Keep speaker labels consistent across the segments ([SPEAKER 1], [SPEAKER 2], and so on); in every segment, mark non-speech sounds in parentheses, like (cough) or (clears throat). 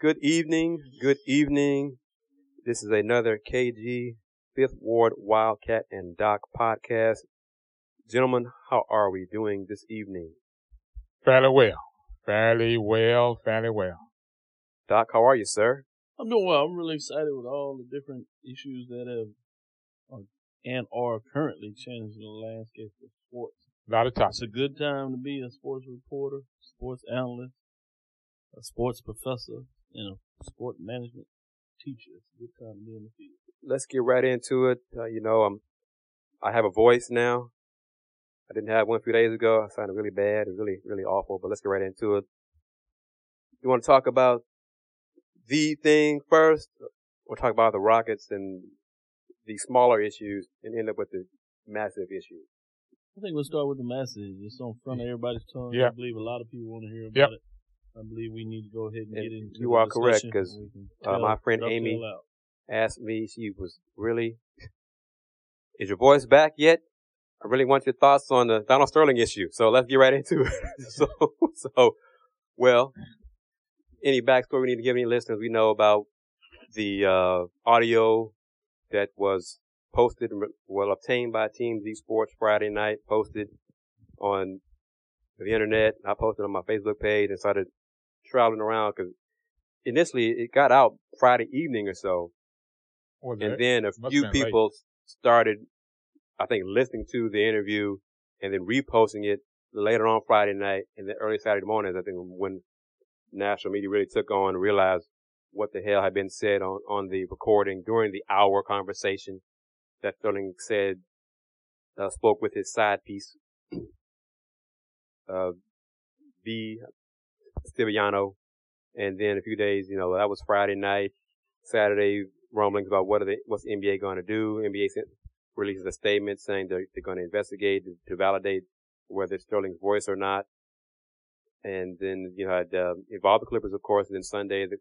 [SPEAKER 1] Good evening. Good evening. This is another KG Fifth Ward Wildcat and Doc podcast. Gentlemen, how are we doing this evening?
[SPEAKER 2] Fairly well. Fairly well. Fairly well.
[SPEAKER 1] Doc, how are you, sir?
[SPEAKER 3] I'm doing well. I'm really excited with all the different issues that have uh, and are currently changing the landscape of sports.
[SPEAKER 2] A lot of topics.
[SPEAKER 3] It's a good time to be a sports reporter, sports analyst, a sports professor, and a sport management teacher. It's a good time to be in the field.
[SPEAKER 1] Let's get right into it. Uh, you know, I'm, I have a voice now. I didn't have one a few days ago. I sounded really bad. It's really, really awful, but let's get right into it. You want to talk about the thing first? We'll talk about the Rockets and the smaller issues and end up with the massive issues.
[SPEAKER 3] I think we'll start with the message. It's on front of everybody's tongue.
[SPEAKER 2] Yeah.
[SPEAKER 3] I believe a lot of people want to hear about
[SPEAKER 2] Yep.
[SPEAKER 3] it. I believe we need to go ahead and,
[SPEAKER 1] And
[SPEAKER 3] get into
[SPEAKER 1] you are correct,
[SPEAKER 3] discussion
[SPEAKER 1] 'cause,
[SPEAKER 3] and we can
[SPEAKER 1] uh, my friend Amy- Asked me, she was really, is your voice back yet? I really want your thoughts on the Donald Sterling issue. So let's get right into it. (laughs) so, so, well, any backstory we need to give any listeners, we know about the, uh, audio that was posted, well, obtained by TMZ Sports Friday night, posted on the internet. I posted on my Facebook page and started traveling around because initially it got out Friday evening or so.
[SPEAKER 2] Was
[SPEAKER 1] And then a few people started, I think, listening to the interview and then reposting it later on Friday night and then early Saturday morning. I think when national media really took on and realized what the hell had been said on, on the recording during the hour conversation that Sterling said, uh, spoke with his side piece, (clears throat) uh, V. Stiviano. And then a few days, you know, that was Friday night. Saturday, rumblings about what are they, what's the NBA going to do. NBA releases a statement saying they're, they're going to investigate to, to validate whether it's Sterling's voice or not. And then, you know, had, uh, involved the Clippers, of course, and then Sunday, the,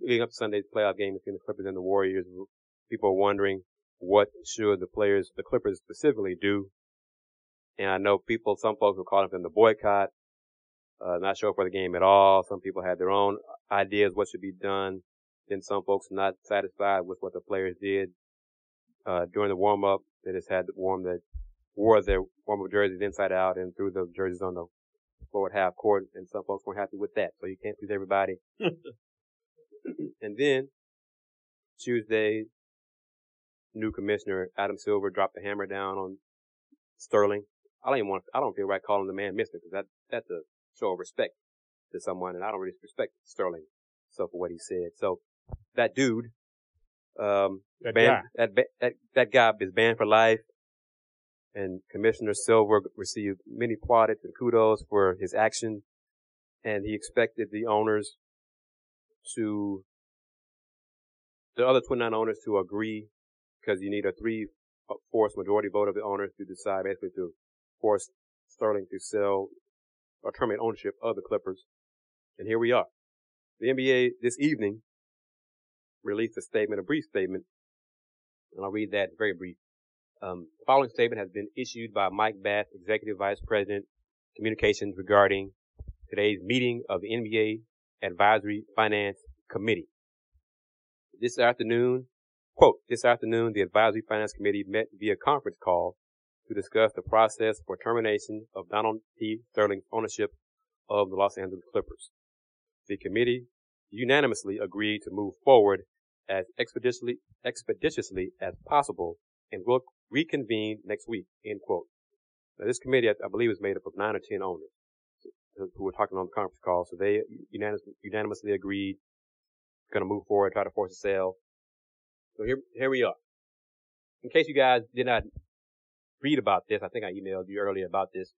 [SPEAKER 1] leading up to Sunday's playoff game between the Clippers and the Warriors, people are wondering what should the players, the Clippers specifically do. And I know people, some folks were calling for them to boycott, uh, not show up for the game at all. Some people had their own ideas what should be done. Then some folks not satisfied with what the players did, uh, during the warm up. They just had to warm the, wore their warm up jerseys inside out and threw the jerseys on the floor at half court. And some folks weren't happy with that. So you can't please everybody. (laughs) and then Tuesday, new commissioner Adam Silver dropped the hammer down on Sterling. I don't even want, I don't feel right calling the man Mister because that, that's a show of respect to someone and I don't really respect Sterling so for what he said. So that dude, um,
[SPEAKER 2] That
[SPEAKER 1] banned,
[SPEAKER 2] guy.
[SPEAKER 1] that, that, that guy is banned for life. And Commissioner Silver received many plaudits and kudos for his action. And he expected the owners to, the other 29 owners to agree because you need a three fourths majority vote of the owners to decide basically to force Sterling to sell or terminate ownership of the Clippers. And here we are. The NBA this evening released a statement, a brief statement, and I'll read that very brief. Um, the following statement has been issued by Mike Bass, Executive Vice President, Communications regarding today's meeting of the NBA Advisory Finance Committee. This afternoon, quote, this afternoon, the Advisory Finance Committee met via conference call to discuss the process for termination of Donald T. Sterling's ownership of the Los Angeles Clippers. The committee unanimously agreed to move forward as expeditiously, expeditiously as possible and will reconvene next week, end quote. Now this committee, I, I believe, is made up of nine or ten owners who who were talking on the conference call. So they unanimously, unanimously agreed, going to move forward, try to force a sale. So here, here we are. In case you guys did not read about this, I think I emailed you earlier about this.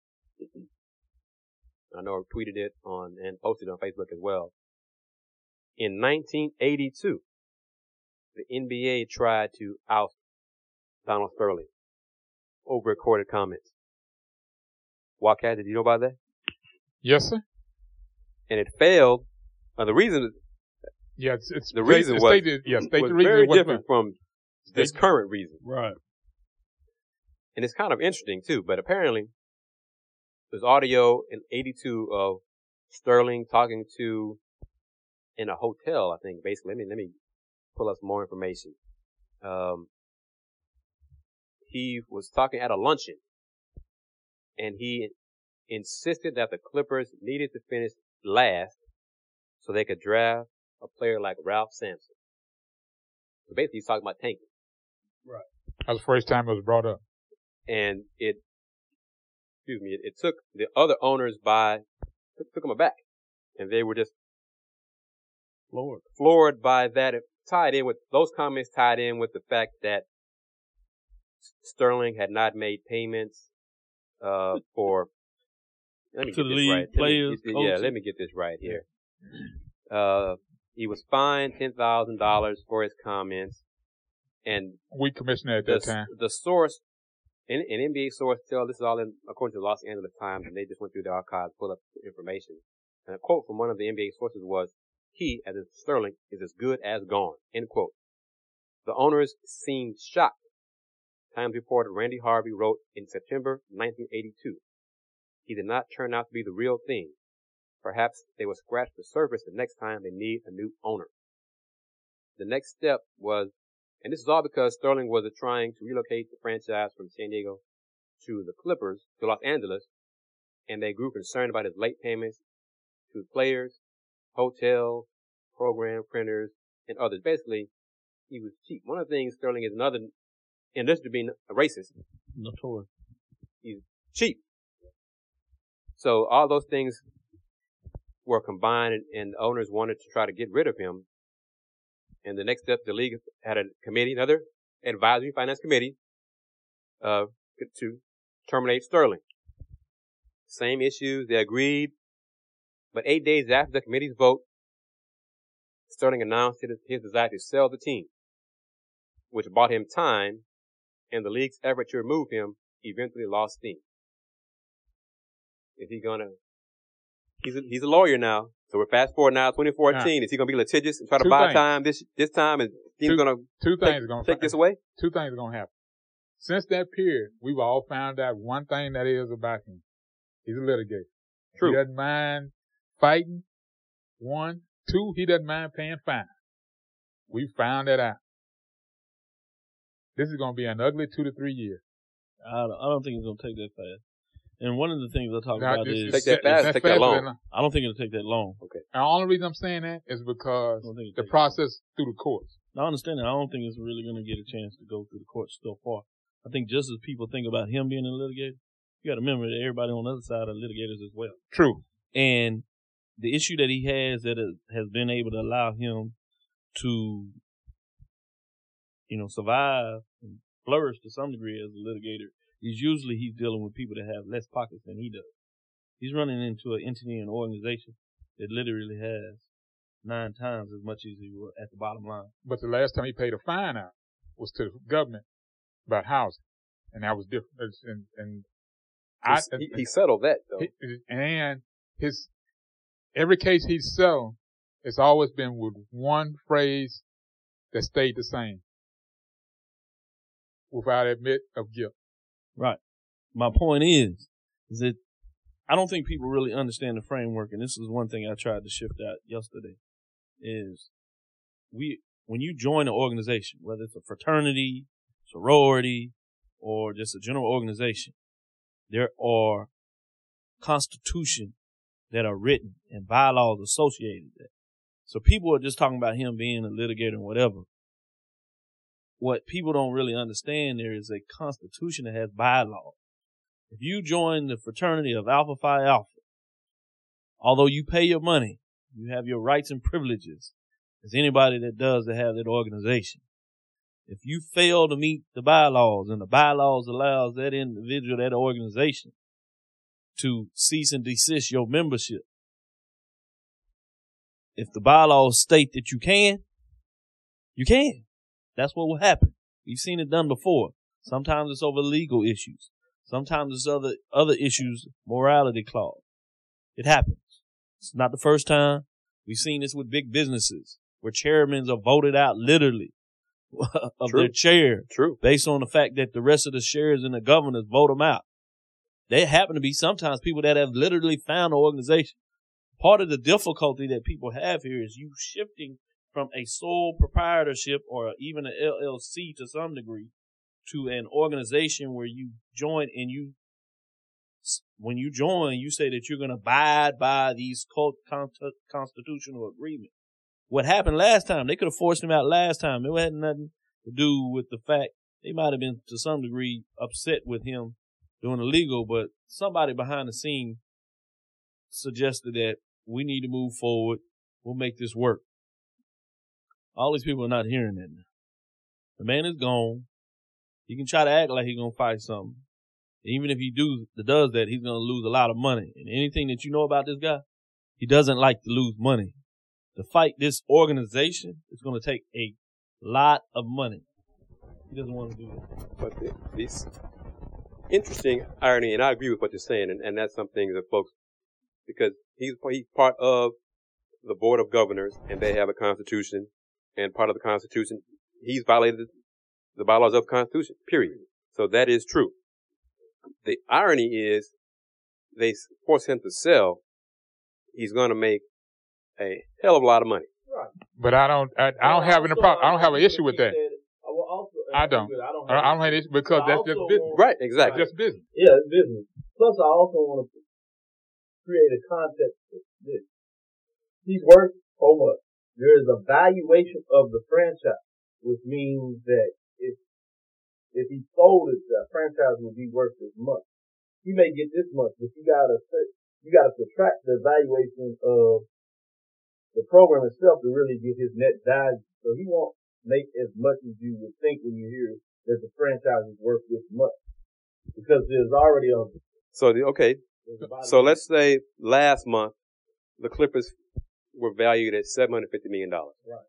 [SPEAKER 1] I know I tweeted it on and posted it on Facebook as well. In 1982, the NBA tried to oust Donald Sterling over recorded comments. Wildcat, did you know about that?
[SPEAKER 2] Yes, sir.
[SPEAKER 1] And it failed. Uh, the reason
[SPEAKER 2] Yeah, it's, it's
[SPEAKER 1] The reason
[SPEAKER 2] it's
[SPEAKER 1] was-
[SPEAKER 2] stated, yeah, state
[SPEAKER 1] was
[SPEAKER 2] the reason
[SPEAKER 1] very different from this current reason.
[SPEAKER 3] Right.
[SPEAKER 1] And it's kind of interesting too, but apparently there's audio in 82 of Sterling talking to in a hotel, I think, basically. Let me, let me pull up more information. Um, he was talking at a luncheon and he insisted that the Clippers needed to finish last so they could draft a player like Ralph Sampson. So basically he's talking about tanking.
[SPEAKER 2] That was the first time it was brought up.
[SPEAKER 1] And it, excuse me, it, it took the other owners by, took, took them aback. And they were just
[SPEAKER 3] floored,
[SPEAKER 1] floored by that. It tied in with, those comments tied in with the fact that Sterling had not made payments, uh, (laughs) for, let me
[SPEAKER 3] To
[SPEAKER 1] get
[SPEAKER 3] the league,
[SPEAKER 1] right. Let me-
[SPEAKER 3] players,
[SPEAKER 1] yeah, let me get this right here. Uh, he was fined $10,000 for his comments and
[SPEAKER 2] We commissioner at
[SPEAKER 1] the,
[SPEAKER 2] that time.
[SPEAKER 1] the source, an, an NBA source tell this is all in, according to the Los Angeles Times, and they just went through the archives, pulled up information. And a quote from one of the NBA sources was, he, as in Sterling, is as good as gone, end quote. The owners seemed shocked. Times reporter Randy Harvey wrote in September 1982, he did not turn out to be the real thing. Perhaps they will scratch the surface the next time they need a new owner. The next step was and this is all because Sterling was trying to relocate the franchise from San Diego to the Clippers, to Los Angeles, and they grew concerned about his late payments to players, hotels, program printers, and others. Basically, he was cheap. One of the things Sterling is another, in addition to being a racist,
[SPEAKER 3] Notorious.
[SPEAKER 1] cheap. So all those things were combined and, and owners wanted to try to get rid of him. And the next step, the league had a committee, another advisory finance committee, uh, to terminate Sterling. Same issues, they agreed. But eight days after the committee's vote, Sterling announced his, desire to sell the team, which bought him time, and the league's effort to remove him eventually lost steam. Is he gonna? He's a, he's a lawyer now, so we're fast forward now, 2014. Is he gonna be litigious and try to
[SPEAKER 2] Two
[SPEAKER 1] buy
[SPEAKER 2] things.
[SPEAKER 1] time this this time? And he's
[SPEAKER 2] Two-
[SPEAKER 1] gonna
[SPEAKER 2] Two
[SPEAKER 1] take,
[SPEAKER 2] things are gonna
[SPEAKER 1] take this away?
[SPEAKER 2] two things are gonna happen. Since that period, we've all found out one thing that is about him. He's a litigator.
[SPEAKER 1] True.
[SPEAKER 2] He doesn't mind fighting. One. Two, he doesn't mind paying fines. We found that out. This is gonna be an ugly two to three years.
[SPEAKER 3] I don't, I don't think it's gonna take that fast. And one of the things I talk
[SPEAKER 2] Now,
[SPEAKER 3] about is
[SPEAKER 1] Take that fast, take that long.
[SPEAKER 3] I don't think it'll take that long. Okay.
[SPEAKER 2] And the only reason I'm saying that is because
[SPEAKER 3] don't think it'll
[SPEAKER 2] the
[SPEAKER 3] take-
[SPEAKER 2] process through the courts.
[SPEAKER 3] I understand that. I don't think it's really gonna get a chance to go through the courts so far. I think just as people think about him being a litigator, you got to remember that everybody on the other side are litigators as well.
[SPEAKER 2] True.
[SPEAKER 3] And the issue that he has that has been able to allow him to, you know, survive and flourish to some degree as a litigator is usually he's dealing with people that have less pockets than he does. He's running into an entity and organization that literally has nine times as much as he will at the bottom line.
[SPEAKER 2] But the last time he paid a fine out was to the government about housing. And that was different. And, and I,
[SPEAKER 1] he, he settled that though.
[SPEAKER 2] And his every case he's settled, it's always been with one phrase that stayed the same, without admit of guilt.
[SPEAKER 3] Right. My point is, is that I don't think people really understand the framework, and this is one thing I tried to shift out yesterday. Is we when you join an organization, whether it's a fraternity, sorority, or just a general organization, there are constitution that are written and bylaws associated with that. So people are just talking about him being a litigator and whatever. What people don't really understand there is a constitution that has bylaws. If you join the fraternity of Alpha Phi Alpha, although you pay your money, you have your rights and privileges as anybody that does to have that organization. If you fail to meet the bylaws and the bylaws allows that individual, that organization to cease and desist your membership, if the bylaws state that you can, you can. That's what will happen. We've seen it done before. Sometimes it's over legal issues. Sometimes it's other, other issues, morality clause. It happens. It's not the first time. We've seen this with big businesses where chairmen are voted out literally (laughs) of
[SPEAKER 1] True.
[SPEAKER 3] their chair
[SPEAKER 1] True.
[SPEAKER 3] based on the fact that the rest of the shares and the governors vote them out. They happen to be sometimes people that have literally found an organization, part of the difficulty that people have here is you shifting from a sole proprietorship or even an LLC to some degree to an organization where you join and you when you join, you say that you're going to abide by these constitutional agreements. What happened last time? They could have forced him out last time. It had nothing to do with the fact they might have been to some degree upset with him doing illegal, but somebody behind the scene suggested that we need to move forward. We'll make this work. All these people are not hearing it. The man is gone. He can try to act like he's gonna fight something. Even if he do does that, he's gonna lose a lot of money. And anything that you know about this guy, he doesn't like to lose money. To fight this organization, it's gonna take a lot of money. He doesn't want to do it.
[SPEAKER 1] But this interesting irony, and I agree with what you're saying, and, and that's something that folks, because he's he's part of the board of governors, and they have a constitution, and part of the constitution, he's violated the bylaws of the constitution. Period. So that is true. The irony is, they force him to sell. He's going to make a hell of a lot of money.
[SPEAKER 2] Right. But I don't. I, I don't have any problem. I don't have an issue with that. I don't. I don't have, I don't have this because that's just business.
[SPEAKER 1] Right, exactly.
[SPEAKER 2] Just business.
[SPEAKER 4] Yeah, it's business. Plus, I also want to create a concept of this. He's worth so much. There is a valuation of the franchise, which means that if if he sold it, the franchise would be worth this much. He may get this much, but you gotta you gotta subtract the valuation of the program itself to really get his net value. So he won't make as much as you would think when you hear that the franchise is worth this much. Because there's already a.
[SPEAKER 1] So, the, okay. So let's say last month, the Clippers were valued at $750 million.
[SPEAKER 4] Right.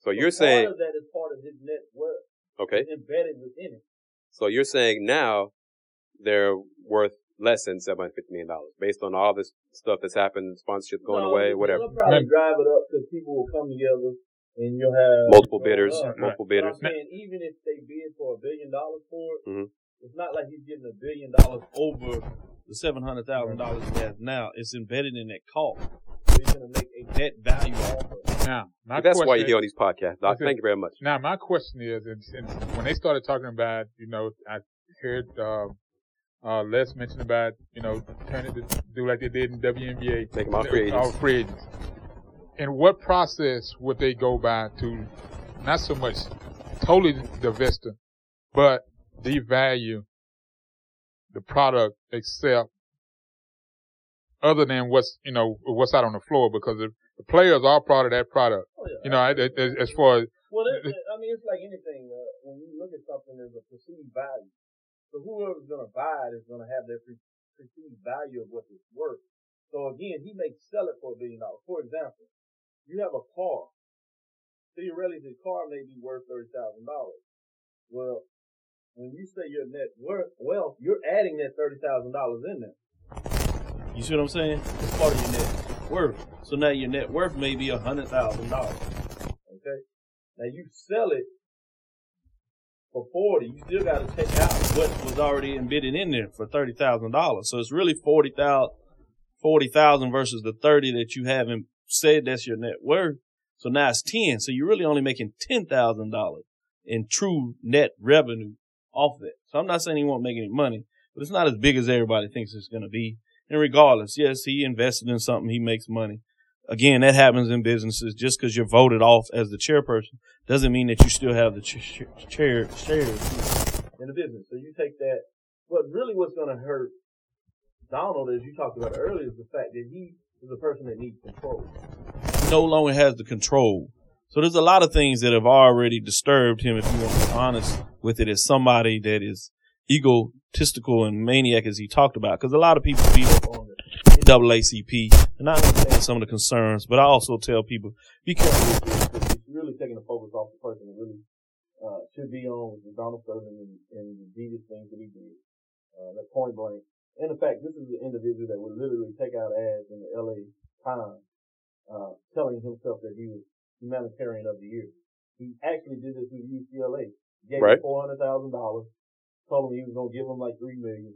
[SPEAKER 1] So you're saying.
[SPEAKER 4] That is part of his net worth.
[SPEAKER 1] Okay.
[SPEAKER 4] Embedded within it.
[SPEAKER 1] So you're saying now they're worth less than $750 million based on all this stuff that's happened, sponsorship going
[SPEAKER 4] no,
[SPEAKER 1] away, whatever.
[SPEAKER 4] They'll probably drive it up because people will come together and you'll have
[SPEAKER 1] multiple bidders, multiple
[SPEAKER 4] right.
[SPEAKER 1] bidders.
[SPEAKER 4] I'm saying even if they bid for a billion dollars for it,
[SPEAKER 1] mm-hmm.
[SPEAKER 4] it's not like he's getting a billion dollars over
[SPEAKER 3] the seven hundred thousand dollars he has now. It's embedded in that cost. So he's going to make a net value offer.
[SPEAKER 2] Now, my
[SPEAKER 1] that's
[SPEAKER 2] question,
[SPEAKER 1] why you hear on these podcasts. Doc. Thank you very much.
[SPEAKER 2] Now, my question is, and, and when they started talking about, you know, I heard uh, uh, Les mention about, you know, turning to do like they did in WNBA,
[SPEAKER 1] make them all free agents.
[SPEAKER 2] All free agents and what process would they go by to not so much totally divest them, but devalue the product except other than what's you know what's out on the floor because the, the players are part of that product.
[SPEAKER 4] Oh, yeah.
[SPEAKER 2] You know, as, as far as
[SPEAKER 4] well, it, I mean, it's like anything. Uh, when you look at something, there's a perceived value. So whoever's going to buy it is going to have their perceived value of what it's worth. So again, he may sell it for a billion dollars. For example, you have a car. Theoretically, the car may be worth thirty thousand dollars. Well, when you say your net worth, well, you're adding that thirty thousand dollars in there.
[SPEAKER 3] You see what I'm saying? It's part of your net worth. So now your net worth may be a hundred thousand dollars.
[SPEAKER 4] Okay. Now you sell it for forty. You still got to take out
[SPEAKER 3] what was already embedded in there for thirty thousand dollars. So it's really forty thousand. Forty thousand versus the thirty that you have in, said that's your net worth. So now it's 10. So you're really only making $10,000 in true net revenue off that. So I'm not saying he won't make any money, but it's not as big as everybody thinks it's going to be. And regardless, yes, he invested in something. He makes money. Again, that happens in businesses. Just because you're voted off as the chairperson doesn't mean that you still have the chair, chair, shares
[SPEAKER 4] in the business. So you take that. But really what's going to hurt Donald, as you talked about earlier, is the fact that he is a person that needs control.
[SPEAKER 3] No longer has the control. So there's a lot of things that have already disturbed him, if you want to be honest with it, as somebody that is egotistical and maniac as he talked about, because a lot of people beat up on the NAACP, and I understand some of the concerns, but I also tell people be careful.
[SPEAKER 4] It's really taking the focus off the person that really uh, should be on with Donald Sterling and, and the devious things that he did. Uh, point blank. And in fact, this is an individual that would literally take out ads in the LA Times, uh, telling himself that he was humanitarian of the year. He actually did this with UCLA. Gave
[SPEAKER 1] right.
[SPEAKER 4] $400,000 Told him he was gonna give him like three million.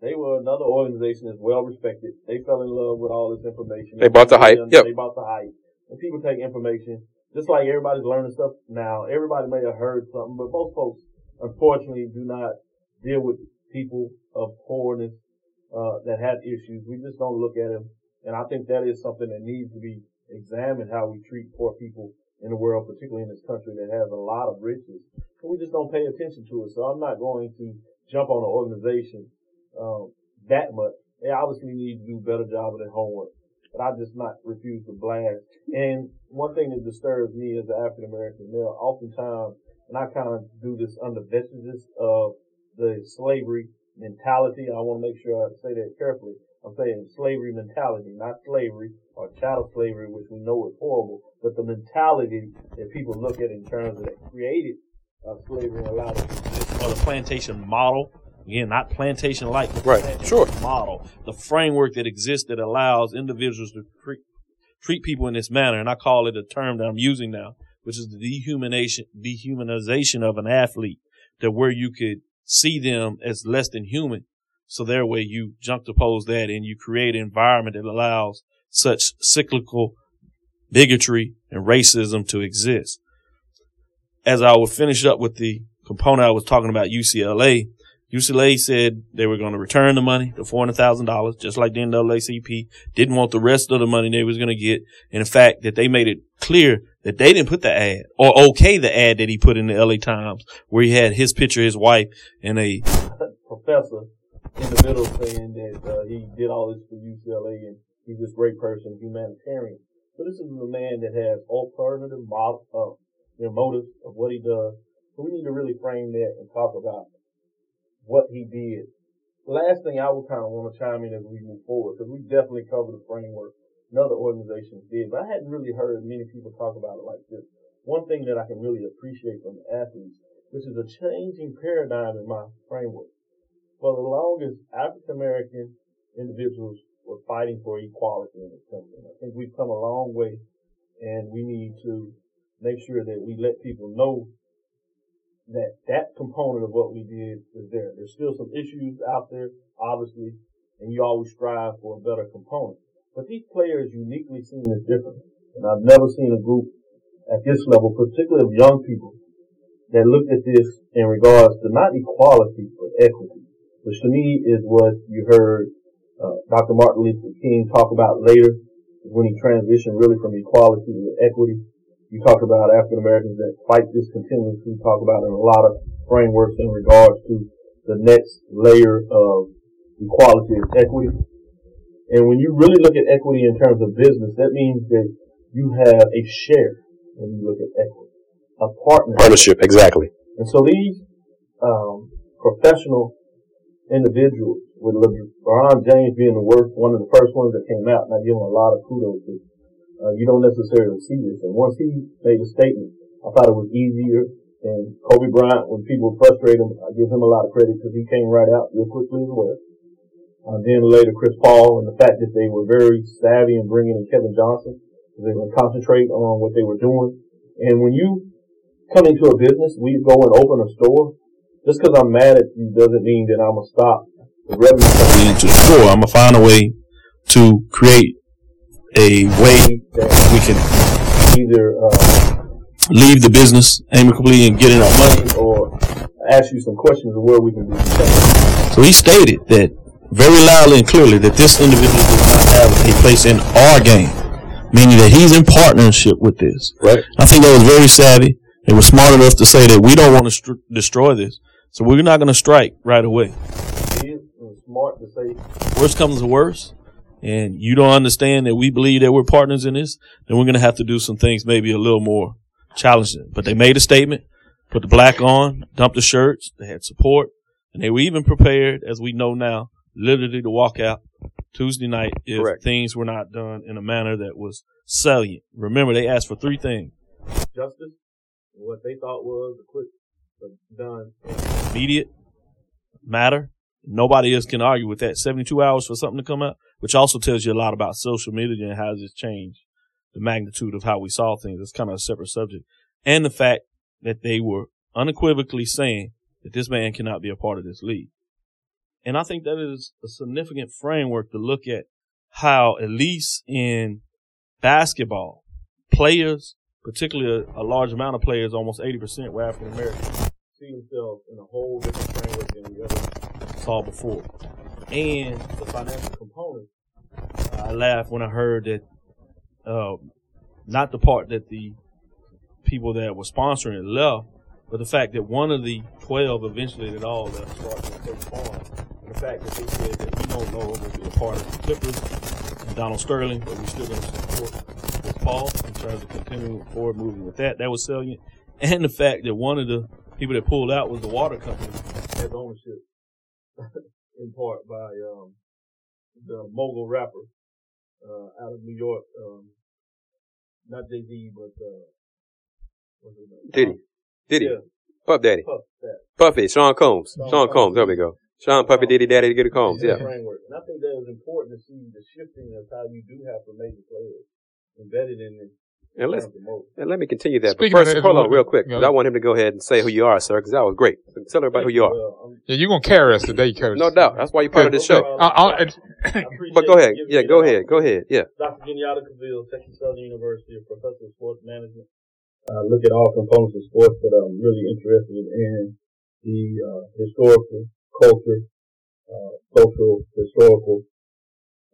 [SPEAKER 3] They were another organization that's well respected. They fell in love with all this information.
[SPEAKER 1] They bought the hype. Yep.
[SPEAKER 3] They bought the hype. And people take information just like everybody's learning stuff now. Everybody may have heard something, but most folks, unfortunately, do not deal with people of poorness uh, that have issues. We just don't look at them, and I think that is something that needs to be examined: how we treat poor people in the world, particularly in this country that has a lot of riches. We just don't pay attention to it. So I'm not going to jump on an organization um, that much. They obviously need to do a better job of their homework but I just not refuse to blast. And one thing that disturbs me as an African American male, oftentimes, and I kind of do this under vestiges of the slavery mentality. I want to make sure I say that carefully. I'm saying slavery mentality, not slavery or chattel slavery, which we know is horrible, but the mentality that people look at in terms of that created uh, slavery and allowed it
[SPEAKER 5] or the plantation model Again, not plantation like
[SPEAKER 1] right. Sure.
[SPEAKER 5] model, the framework that exists that allows individuals to treat, treat people in this manner. And I call it a term that I'm using now, which is the dehumanization, dehumanization of an athlete that where you could see them as less than human. So there way you juxtapose that and you create an environment that allows such cyclical bigotry and racism to exist. As I will finish up with the component I was talking about UCLA, UCLA said they were going to return the money, the four hundred thousand dollars, just like the NAACP didn't want the rest of the money they was going to get. And the fact that they made it clear that they didn't put the ad or okay the ad that he put in the LA Times, where he had his picture, his wife, and a
[SPEAKER 3] professor in the middle saying that uh, he did all this for UCLA and he's this great person, humanitarian. So this is a man that has alternative uh, you know, motives of what he does. So we need to really frame that and talk about what he did. Last thing I would kind of want to chime in as we move forward, because we definitely covered the framework. Another organizations did, but I hadn't really heard many people talk about it like this. One thing that I can really appreciate from athletes, which is a changing paradigm in my framework. For the longest, African American individuals were fighting for equality in this country. I think we've come a long way, and we need to make sure that we let people know that that component of what we did is there. There's still some issues out there, obviously, and you always strive for a better component. But these players uniquely seen this differently. And I've never seen a group at this level, particularly of young people, that looked at this in regards to not equality, but equity, which to me is what you heard uh, Dr. Martin Luther King talk about later, when he transitioned really from equality to equity you talk about African Americans that fight this continuously. We talk about in a lot of frameworks in regards to the next layer of equality and equity. And when you really look at equity in terms of business, that means that you have a share when you look at equity, a partnership.
[SPEAKER 1] Partnership, exactly.
[SPEAKER 3] And so these um, professional individuals, with LeBron James being the worst, one of the first ones that came out, and I give him a lot of kudos to uh, you don't necessarily see this. And once he made a statement, I thought it was easier. And Kobe Bryant, when people frustrate him, I give him a lot of credit because he came right out real quickly as well. Uh, then later Chris Paul and the fact that they were very savvy in bringing in Kevin Johnson they were concentrate on what they were doing. And when you come into a business, we go and open a store. Just because I'm mad at you doesn't mean that I'm gonna stop revenue coming
[SPEAKER 5] into the store. I'm gonna find a way to create a way that we can
[SPEAKER 3] either uh,
[SPEAKER 5] leave the business amicably and get in our money,
[SPEAKER 3] or ask you some questions of where we can do
[SPEAKER 5] So he stated that very loudly and clearly that this individual does not have a place in our game, meaning that he's in partnership with this.
[SPEAKER 1] Right.
[SPEAKER 5] I think that was very savvy. They were smart enough to say that we don't want to st- destroy this, so we're not going to strike right away.
[SPEAKER 3] Smart to say.
[SPEAKER 5] Worst comes to worst, and you don't understand that we believe that we're partners in this, then we're going to have to do some things maybe a little more challenging. But they made a statement, put the black on, dumped the shirts, they had support, and they were even prepared, as we know now, literally to walk out Tuesday night if
[SPEAKER 1] Correct.
[SPEAKER 5] things were not done in a manner that was salient. Remember, they asked for three things.
[SPEAKER 3] Justice, what they thought was a quick but uh, done.
[SPEAKER 5] Immediate matter. Nobody else can argue with that. 72 hours for something to come out which also tells you a lot about social media and how it's changed the magnitude of how we saw things. It's kind of a separate subject. And the fact that they were unequivocally saying that this man cannot be a part of this league.
[SPEAKER 3] And I think that is a significant framework to look at how, at least in basketball, players, particularly a, a large amount of players, almost 80% were African American, see themselves in a whole different framework than we ever saw before. And the financial component, I laughed when I heard that, uh, not the part that the people that were sponsoring it left, but the fact that one of the 12 eventually that all left started with Coach Farm. And the fact that they said that we don't know if we'll be a part of the Clippers and Donald Sterling, but we're still going to support Paul in terms of continuing forward moving with that. That was salient. And the fact that one of the people that pulled out was the water company has ownership (laughs) in part by um, the mogul rapper uh, out of New York, um, not Jay Z, but uh, what's his name?
[SPEAKER 1] Diddy. Diddy.
[SPEAKER 3] Yeah.
[SPEAKER 1] Puff Daddy.
[SPEAKER 3] Puff that.
[SPEAKER 1] Puffy. Sean Combs.
[SPEAKER 3] Sean
[SPEAKER 1] Sean
[SPEAKER 3] Combs.
[SPEAKER 1] Combs. There we go. Sean Puffy Diddy Daddy Diddy Combs. Yeah.
[SPEAKER 3] framework. And I think that was important to see the shifting of how you do have some major players embedded in it.
[SPEAKER 1] And let's and let me continue that.
[SPEAKER 2] Speaking
[SPEAKER 1] but first,
[SPEAKER 2] that,
[SPEAKER 1] hold on real quick. 'cause
[SPEAKER 2] yeah.
[SPEAKER 1] I want him to go ahead and say who you are, sir, because that was great. Tell everybody who you are.
[SPEAKER 3] Well,
[SPEAKER 2] Yeah, you're gonna carry us today, Coach.
[SPEAKER 1] No doubt. That's why you're part of this show.
[SPEAKER 2] Uh, uh,
[SPEAKER 3] I appreciate
[SPEAKER 1] But go ahead. Yeah, go ahead. Go ahead. Yeah.
[SPEAKER 3] Dr. Kenyatta Cavil, Texas Southern University, a professor of sports management. I look at all components of sports, but I'm really interested in the uh, historical, culture, uh, social, historical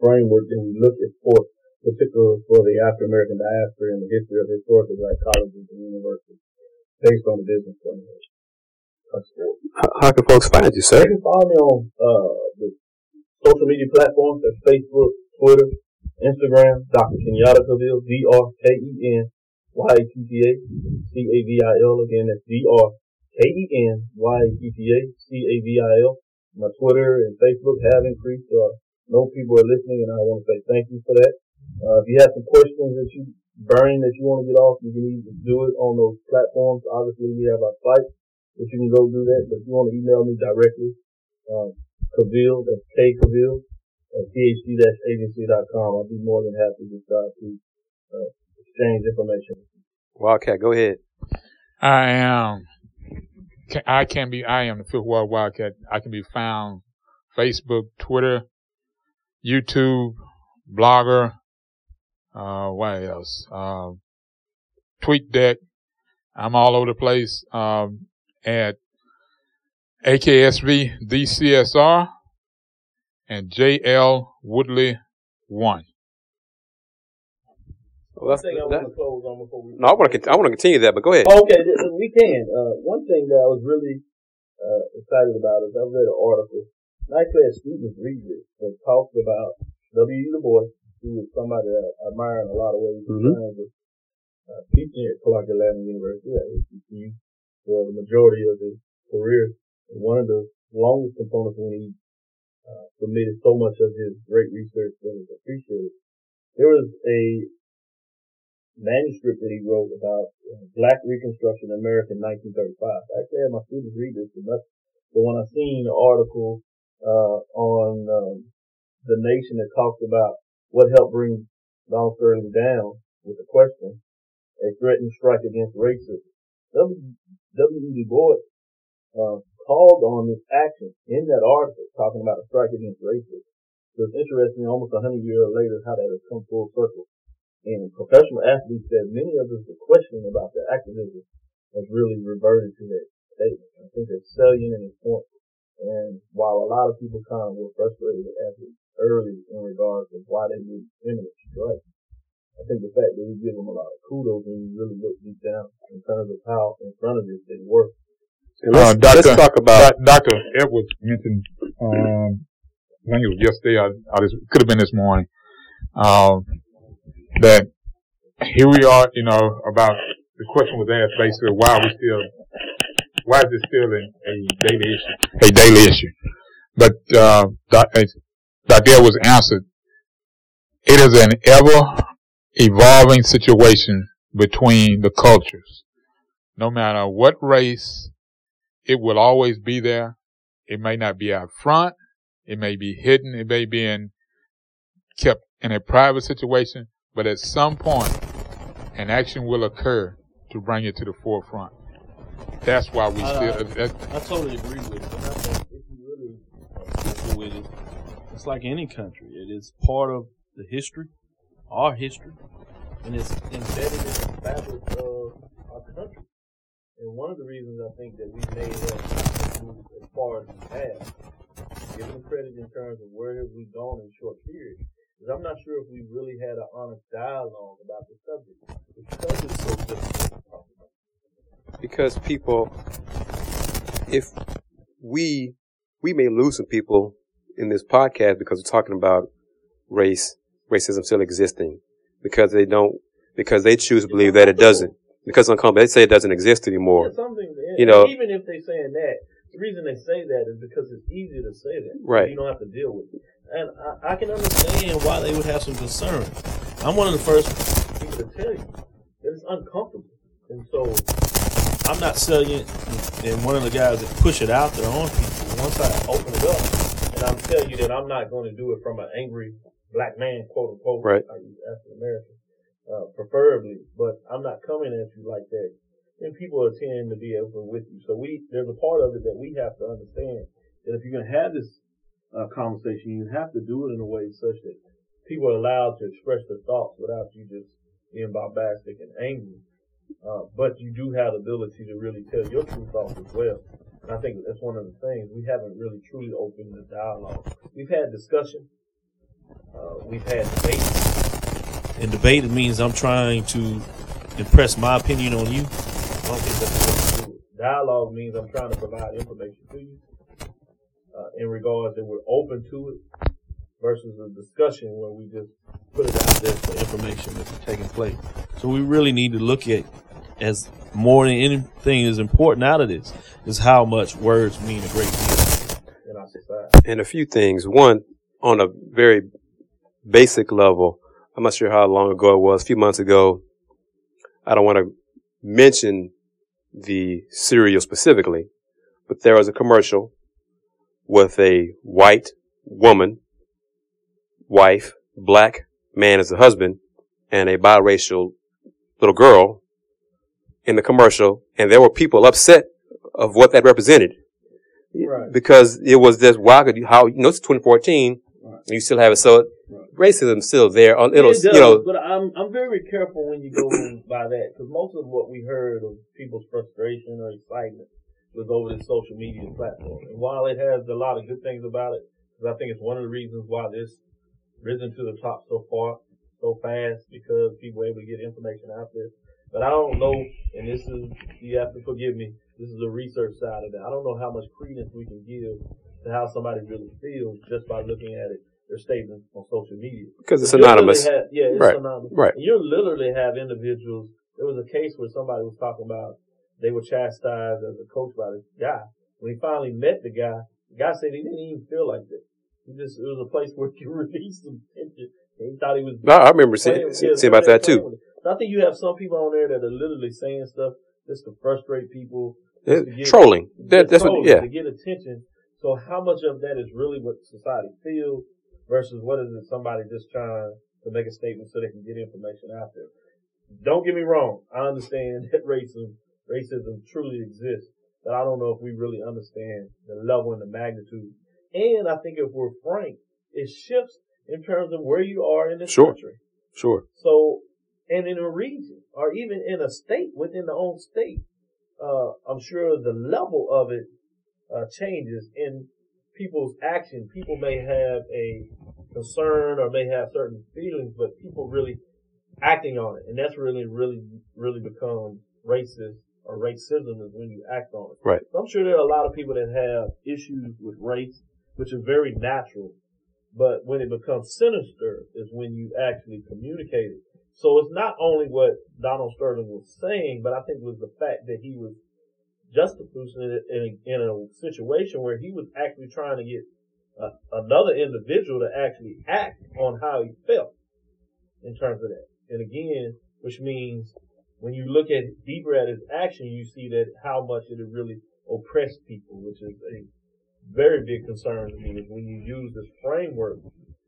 [SPEAKER 3] framework, and we look at sports, particularly for the African American diaspora and the history of historical black colleges and universities, based on the business sports.
[SPEAKER 1] How, how can folks find you, sir?
[SPEAKER 3] You can follow me on uh, the social media platforms. That's Facebook, Twitter, Instagram. Dr. Kenyatta Cavil, D R K E N Y A T T A C A V I L. Again, that's D R K E N Y A T T A C A V I L. My Twitter and Facebook have increased. Uh, no people are listening, and I want to say thank you for that. Uh, if you have some questions that you burning that you want to get off, you can either do it on those platforms. Obviously, we have our site if you can go do that. But if you want to email me directly, um, Cavil, that's K Cavil, at phd-agency.com. I'll be more than happy to try to uh, exchange information.
[SPEAKER 1] Wildcat, go ahead.
[SPEAKER 2] I am. ca- I can be. I am the Fifth Ward Wildcat. I can be found Facebook, Twitter, YouTube, Blogger. Uh, what else? Um, TweetDeck. I'm all over the place. Um, at AKSV DCSR and JL Woodley One.
[SPEAKER 1] Well, that's,
[SPEAKER 3] One thing I
[SPEAKER 1] that,
[SPEAKER 3] want to close on before we.
[SPEAKER 1] no, I want to. I want to continue that, but go ahead.
[SPEAKER 3] Okay, th- th- we can. Uh, one thing that I was really uh, excited about is I read an article, and I students read it, and talked about W. Du Bois, who was somebody that I admire in a lot of ways
[SPEAKER 1] Mhm.
[SPEAKER 3] terms uh, teaching at Clark Atlanta University at HBCU for the majority of his career. And one of the longest components when he uh, submitted so much of his great research that was appreciated. There was a manuscript that he wrote about uh, Black Reconstruction in America in 1935. I actually had my students read this, and that's the one I seen the article uh, on um, the Nation that talked about what helped bring Donald Sterling down with the question, a threatened strike against racism. W. W. Du Bois uh, called on this action in that article, talking about a strike against racism. So it's interesting, almost a hundred years later, how that has come full circle. And professional athletes said many of us were questioning about the activism has really reverted to that statement. I think that's salient and important. And while a lot of people kind of were frustrated with athletes early in regards to why they would imminent strike, I think the fact that we give them a lot of kudos when you really look deep down in terms of how in front of this they were.
[SPEAKER 1] And let's,
[SPEAKER 2] Uh, Doctor-
[SPEAKER 1] let's talk about.
[SPEAKER 2] Dr. Edwards mentioned, um, I think it was yesterday or, or this, could have been this morning, um, that here we are, you know, about the question was asked basically why are we still, why is this still a, a daily issue? A daily issue. But, uh, Doc, there was answered, it is an ever evolving situation between the cultures. No matter what race, it will always be there. It may not be out front. It may be hidden. It may be in, kept in a private situation, but at some point, an action will occur to bring it to the forefront. That's why we
[SPEAKER 3] Uh,
[SPEAKER 2] still, that,
[SPEAKER 3] I totally agree with you. I think if you really
[SPEAKER 6] with it, it's like any country. It is part of the history, our history, and it's embedded in the fabric of our country.
[SPEAKER 3] And one of the reasons I think that we made as far as we have, given credit in terms of where have we gone in short period, is I'm not sure if we really had an honest dialogue about the subject because it's so difficult.
[SPEAKER 1] Because people, if we, we may lose some people in this podcast because we're talking about race, racism still existing because they don't, because they choose to believe that it doesn't. Because uncomfortable, they say it doesn't exist anymore.
[SPEAKER 3] Yeah,
[SPEAKER 1] You know-
[SPEAKER 3] even if they're saying that, the reason they say that is because it's easier to say that.
[SPEAKER 1] Right.
[SPEAKER 3] You don't have to deal with it. And I, I can understand
[SPEAKER 6] Understand why they would have some concern. I'm one of the first.
[SPEAKER 3] people to tell you that it's uncomfortable. And so,
[SPEAKER 6] I'm not selling it, and one of the guys that push it out there on people.
[SPEAKER 3] once I open it up, and I'm telling you that I'm not going to do it from an angry black man, quote unquote.
[SPEAKER 1] Right.
[SPEAKER 3] African American, uh, preferably, but I'm not coming at you like that. And people are tend to be open with you. So we, there's a part of it that we have to understand that if you're going to have this uh, conversation, you have to do it in a way such that people are allowed to express their thoughts without you just being bombastic and angry. Uh, but you do have the ability to really tell your true thoughts as well. And I think that's one of the things we haven't really truly opened the dialogue. We've had discussion. Uh, we've had debate.
[SPEAKER 6] And debate means I'm trying to impress my opinion on you.
[SPEAKER 3] I don't think that's the way to do it. Dialogue means I'm trying to provide information to you uh, in regards that we're open to it versus a discussion where we just put it out there for
[SPEAKER 6] information that's taking place. So we really need to look at as more than anything is important out of this is how much words mean a great deal.
[SPEAKER 1] and a few things. One, on a very basic level, I'm not sure how long ago it was, a few months ago. I don't want to mention the cereal specifically, but there was a commercial with a white woman, wife, black man as a husband, and a biracial little girl in the commercial, and there were people upset of what that represented
[SPEAKER 3] Right.
[SPEAKER 1] because it was just wow, could you- how you know it's 2014,
[SPEAKER 3] Right.
[SPEAKER 1] and you still have it. So
[SPEAKER 3] Right.
[SPEAKER 1] racism's still there. On it'll
[SPEAKER 3] it does,
[SPEAKER 1] you know
[SPEAKER 3] but I'm I'm very careful when you go (coughs) by that because most of what we heard of people's frustration or excitement was over this social media platform. And while it has a lot of good things about it, because I think it's one of the reasons why this risen to the top so far, so fast, because people were able to get information out there. But I don't know, and this is you have to forgive me. This is the research side of it. I don't know how much credence we can give to how somebody really feels just by looking at it, their statements on social media.
[SPEAKER 1] because it's
[SPEAKER 3] You literally
[SPEAKER 1] anonymous.
[SPEAKER 3] have- yeah, it's
[SPEAKER 1] Right,
[SPEAKER 3] anonymous.
[SPEAKER 1] right.
[SPEAKER 3] And you literally have individuals. There was a case where somebody was talking about they were chastised as a coach by this guy. When he finally met the guy, the guy said he didn't even feel like that. He just it was a place (laughs) where he released some tension. He thought he was.
[SPEAKER 1] I, I remember seeing, seeing about that too.
[SPEAKER 3] So I think you have some people on there that are literally saying stuff just to frustrate people. To get-
[SPEAKER 1] trolling. That, that's what. Yeah,
[SPEAKER 3] To get attention. So how much of that is really what society feels versus what is it somebody just trying to make a statement so they can get information out there? Don't get me wrong. I understand (laughs) that racism, racism truly exists, but I don't know if we really understand the level and the magnitude. And I think if we're frank, it shifts in terms of where you are in this
[SPEAKER 1] Sure.
[SPEAKER 3] country.
[SPEAKER 1] sure.
[SPEAKER 3] So, and in a region or even in a state within the own state, uh, I'm sure the level of it, uh, changes in people's action. People may have a concern or may have certain feelings, but people really acting on it. And that's really, really, really become racist or racism is when you act on it.
[SPEAKER 1] Right.
[SPEAKER 3] So I'm sure there are a lot of people that have issues with race, which is very natural. But when it becomes sinister is when you actually communicate it. So it's not only what Donald Sterling was saying, but I think it was the fact that he was juxtaposing it in a, in a situation where he was actually trying to get uh, another individual to actually act on how he felt in terms of that. And again, which means when you look at deeper at his action, you see that how much it really oppressed people, which is a very big concern to me is when you use this framework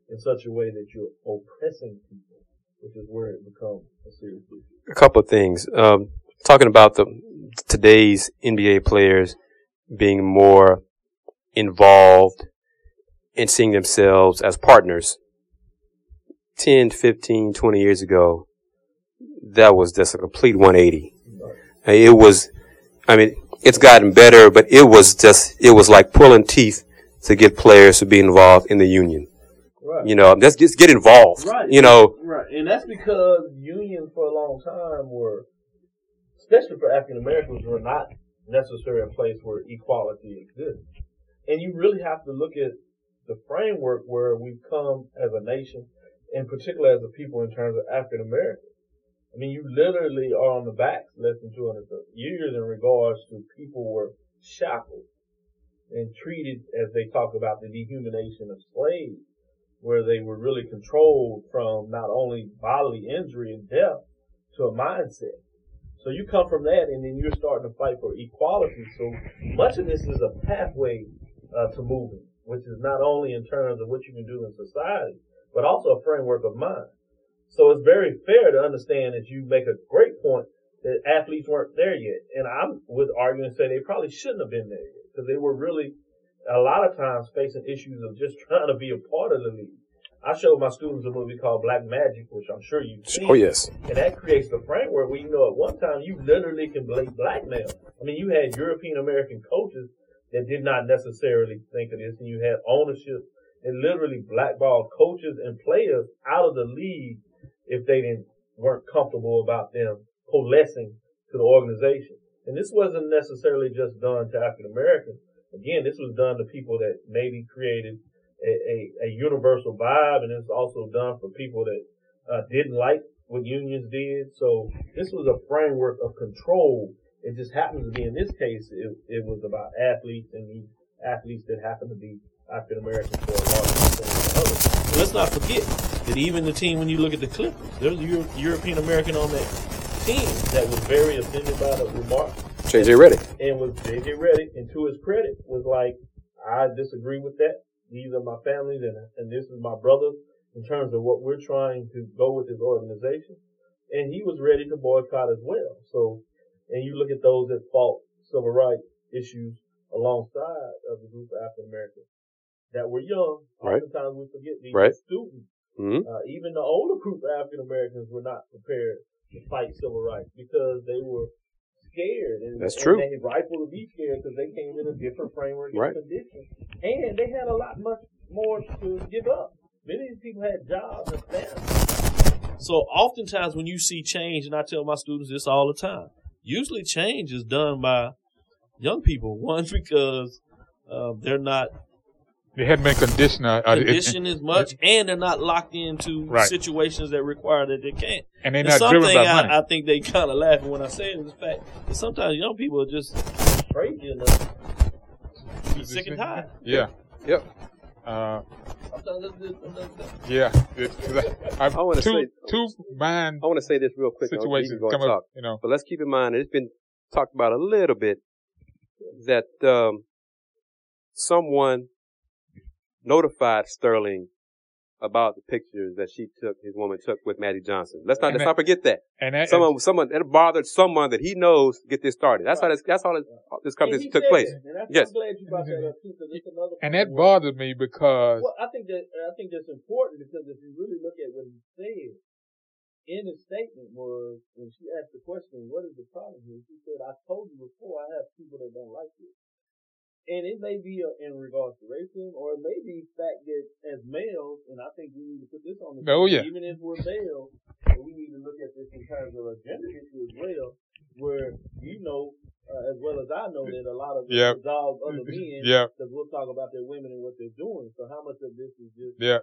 [SPEAKER 3] in such a way that you're oppressing people, which is where it becomes a serious issue.
[SPEAKER 1] A couple of things. Um, talking about the today's NBA players being more involved and seeing themselves as partners 10, 15, 20 years ago, that was just a complete 180. It was, I mean, it's gotten better, but it was just, it was like pulling teeth to get players to be involved in the union.
[SPEAKER 3] Right.
[SPEAKER 1] You know, just, just get involved.
[SPEAKER 3] Right.
[SPEAKER 1] You know,
[SPEAKER 3] Right. And that's because unions for a long time were, especially for African Americans, were not necessarily a place where equality exists. And you really have to look at the framework where we've come as a nation, in particular as a people in terms of African Americans. I mean, you literally are on the back less than 200 years in regards to people were shackled and treated as they talk about the dehumanization of slaves, where they were really controlled from not only bodily injury and death to a mindset. So you come from that and then you're starting to fight for equality. So much of this is a pathway uh, to moving, which is not only in terms of what you can do in society, but also a framework of mind. So it's very fair to understand that you make a great point that athletes weren't there yet. And I would argue and say they probably shouldn't have been there yet because they were really a lot of times facing issues of just trying to be a part of the league. I showed my students a movie called Black Magic, which I'm sure you've seen.
[SPEAKER 1] oh yes.
[SPEAKER 3] And that creates the framework where you know at one time you literally can blame blackmail. I mean, you had European American coaches that did not necessarily think of this, and you had ownership and literally blackballed coaches and players out of the league if they didn't weren't comfortable about them coalescing to the organization. And this wasn't necessarily just done to African Americans. Again, this was done to people that maybe created a, a, a universal vibe, and it's also done for people that uh, didn't like what unions did. So this was a framework of control. It just happens to be in this case, it, it was about athletes and these athletes that happen to be African American for a large of.
[SPEAKER 7] Let's not forget that even the team, when you look at the Clippers, there's a Euro- European American on that team.
[SPEAKER 3] That was very offended by the remark
[SPEAKER 1] JJ Redick.
[SPEAKER 3] and was JJ Redick, and to his credit, was like, I disagree with that. These are my families, and and this is my brother in terms of what we're trying to go with this organization. And he was ready to boycott as well. So, and you look at those that fought civil rights issues alongside of the group of African Americans that were young.
[SPEAKER 1] Right.
[SPEAKER 3] Oftentimes we forget these
[SPEAKER 1] Right.
[SPEAKER 3] students.
[SPEAKER 1] hmm
[SPEAKER 3] Uh, even the older group of African Americans were not prepared to fight civil rights because they were scared. And,
[SPEAKER 1] That's
[SPEAKER 3] and
[SPEAKER 1] true.
[SPEAKER 3] they rightfully be scared because they came in a different framework
[SPEAKER 1] Right.
[SPEAKER 3] and condition. And they had a lot much more to give up. Many of these people had jobs and families.
[SPEAKER 7] So oftentimes when you see change, and I tell my students this all the time, usually change is done by young people. (laughs) One, because uh, they're not
[SPEAKER 2] They hadn't been conditioned. Uh, uh, it-
[SPEAKER 7] conditioned as much, and they're not locked into
[SPEAKER 2] Right.
[SPEAKER 7] situations that require that they can't.
[SPEAKER 2] and they're
[SPEAKER 7] And
[SPEAKER 2] not driven
[SPEAKER 7] something
[SPEAKER 2] by money.
[SPEAKER 7] I, I think they kind of laughing when I say it is the fact that sometimes young people are just
[SPEAKER 3] Crazy enough.
[SPEAKER 7] be sick and tired.
[SPEAKER 2] Yeah.
[SPEAKER 1] Yep.
[SPEAKER 2] Uh,
[SPEAKER 7] Sometimes it's just- sometimes it's-
[SPEAKER 2] yeah. It's, 'cause I, I've-
[SPEAKER 1] wanna say-
[SPEAKER 2] two mind
[SPEAKER 1] I want to say this real quick.
[SPEAKER 2] situations
[SPEAKER 1] Situations
[SPEAKER 2] come
[SPEAKER 1] talk.
[SPEAKER 2] up, you know.
[SPEAKER 1] But let's keep in mind, it's been talked about a little bit that um, someone notified Sterling about the pictures that she took, his woman took with Magic Johnson. Let's not,
[SPEAKER 2] And
[SPEAKER 1] let's
[SPEAKER 2] that-
[SPEAKER 1] not forget that.
[SPEAKER 2] And that,
[SPEAKER 1] Someone, someone, it bothered someone that he knows to get this started. That's how this, that's how this, this
[SPEAKER 3] And
[SPEAKER 1] conversation
[SPEAKER 3] he
[SPEAKER 1] took place.
[SPEAKER 3] that, and
[SPEAKER 1] Yes.
[SPEAKER 3] I'm glad you brought that too, because it's another.
[SPEAKER 2] and that bothered me because
[SPEAKER 3] Well, I think that I think that's important because if you really look at what he said in his statement was when she asked the question, "What is the problem here?" She said, "I told you before, I have people that don't like this." And it may be in regards to racism, or it may be the fact that as males, and I think we need to put this on the
[SPEAKER 2] Oh, yeah.
[SPEAKER 3] even if we're males, we need to look at this in terms of a gender issue as well, where you know uh, as well as I know that a lot of the dogs other men because we'll talk about their women and what they're doing. So how much of this is just
[SPEAKER 2] Yeah.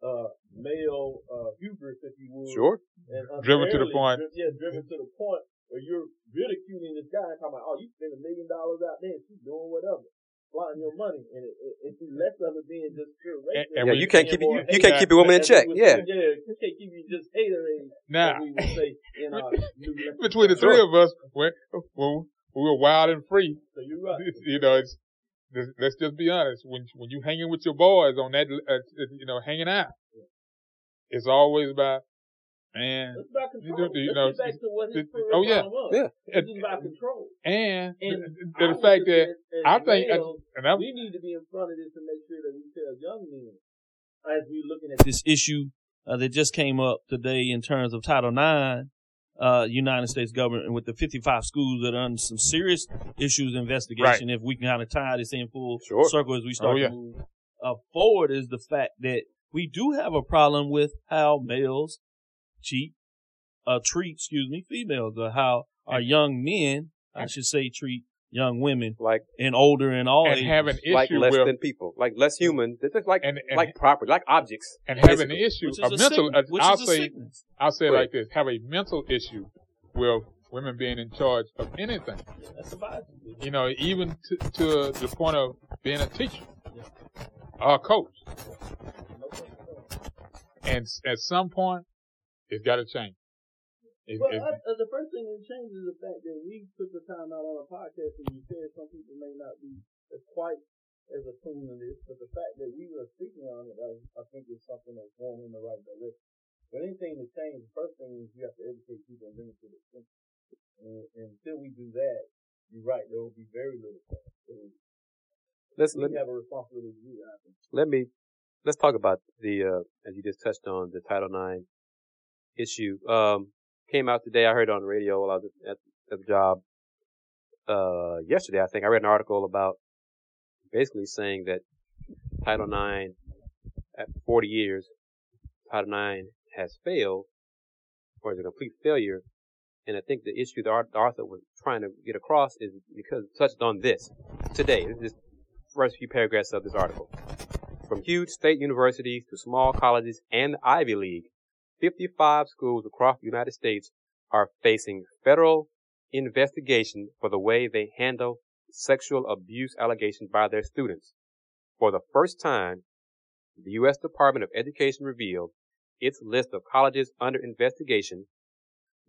[SPEAKER 3] uh, male uh, hubris, if you would,
[SPEAKER 1] Sure.
[SPEAKER 3] and
[SPEAKER 2] Driven to the point.
[SPEAKER 3] yeah, driven to the point where you're ridiculing this guy and talking about, oh, you spent a million dollars out there and she's doing whatever, flying your money, and it, it, it's less of it being just pure
[SPEAKER 2] And-
[SPEAKER 3] racism.
[SPEAKER 2] and
[SPEAKER 1] Yeah, you can't keep
[SPEAKER 3] more
[SPEAKER 1] you, you can't keep your woman in check. Yeah.
[SPEAKER 3] yeah, you can't keep you just haterade,
[SPEAKER 2] now
[SPEAKER 3] as we would say in our (laughs) new
[SPEAKER 2] between the three of us, we well, we were wild and free.
[SPEAKER 3] So you're right. (laughs)
[SPEAKER 2] you know, it's let's- let's just be honest. When when you hanging with your boys on that, uh, you know, hanging out, it's always about
[SPEAKER 3] Man,
[SPEAKER 4] It's about
[SPEAKER 2] You
[SPEAKER 4] control.
[SPEAKER 2] you
[SPEAKER 4] Let's
[SPEAKER 2] know,
[SPEAKER 4] get back to what his career
[SPEAKER 2] oh, yeah.
[SPEAKER 4] was.
[SPEAKER 1] Yeah.
[SPEAKER 4] It's just about control.
[SPEAKER 2] And,
[SPEAKER 4] And
[SPEAKER 2] the, the fact that I think,
[SPEAKER 4] males,
[SPEAKER 2] and I,
[SPEAKER 4] we need to be in front of this to make sure that we tell young men as we're looking at
[SPEAKER 3] this issue uh, that just came up today in terms of Title IX, uh, United States government with the 55 schools that are under some serious issues investigation. If we can kind of tie this in full
[SPEAKER 1] Sure.
[SPEAKER 3] circle as we start
[SPEAKER 2] Oh, yeah.
[SPEAKER 3] to move uh, forward, is the fact that we do have a problem with how males cheat, uh, treat, excuse me, females, or how our young men, I should say, treat young women
[SPEAKER 1] Like
[SPEAKER 3] and older and all
[SPEAKER 2] and
[SPEAKER 3] ages.
[SPEAKER 2] have an issue
[SPEAKER 1] like less
[SPEAKER 2] with,
[SPEAKER 1] than people, like less human. They're just like
[SPEAKER 2] and, and,
[SPEAKER 1] like property, like objects.
[SPEAKER 2] and have an issue,
[SPEAKER 3] which is
[SPEAKER 2] a
[SPEAKER 3] a
[SPEAKER 2] mental,
[SPEAKER 3] sickness,
[SPEAKER 2] uh,
[SPEAKER 3] which
[SPEAKER 2] I'll
[SPEAKER 3] is a
[SPEAKER 2] say,
[SPEAKER 3] sickness.
[SPEAKER 2] I'll say it
[SPEAKER 1] Right.
[SPEAKER 2] like this, have a mental issue with women being in charge of anything.
[SPEAKER 3] That's a vibe.
[SPEAKER 2] You know, even to, to the point of being a teacher or a coach. And at some point, it's got to change. It,
[SPEAKER 4] Well,
[SPEAKER 2] it-
[SPEAKER 4] I, uh, the first thing that changes is the fact that we took the time out on a podcast and you said some people may not be as quite as attuned to this, but the fact that we were speaking on it, I, I think is something that's going in the right direction. But anything to change, the first thing is you have to educate people and bring it to the attention. And, and until we do that, you're right, there will be very little change. So
[SPEAKER 1] Let's
[SPEAKER 4] we
[SPEAKER 1] let,
[SPEAKER 4] have a responsibility to do that. I think.
[SPEAKER 1] let me let's talk about the uh, as you just touched on the Title IX issue. Um, came out today. I heard on the radio while I was at, at the job uh, yesterday. I think I read an article about basically saying that Title IX at 40 years, Title IX has failed or is a complete failure. And I think the issue that Ar- Arthur was trying to get across is because it touched on this today. This is the first few paragraphs of this article. From huge state universities to small colleges and Ivy League, 55 schools across the United States are facing federal investigation for the way they handle sexual abuse allegations by their students. For the first time, the U.S. Department of Education revealed its list of colleges under investigation,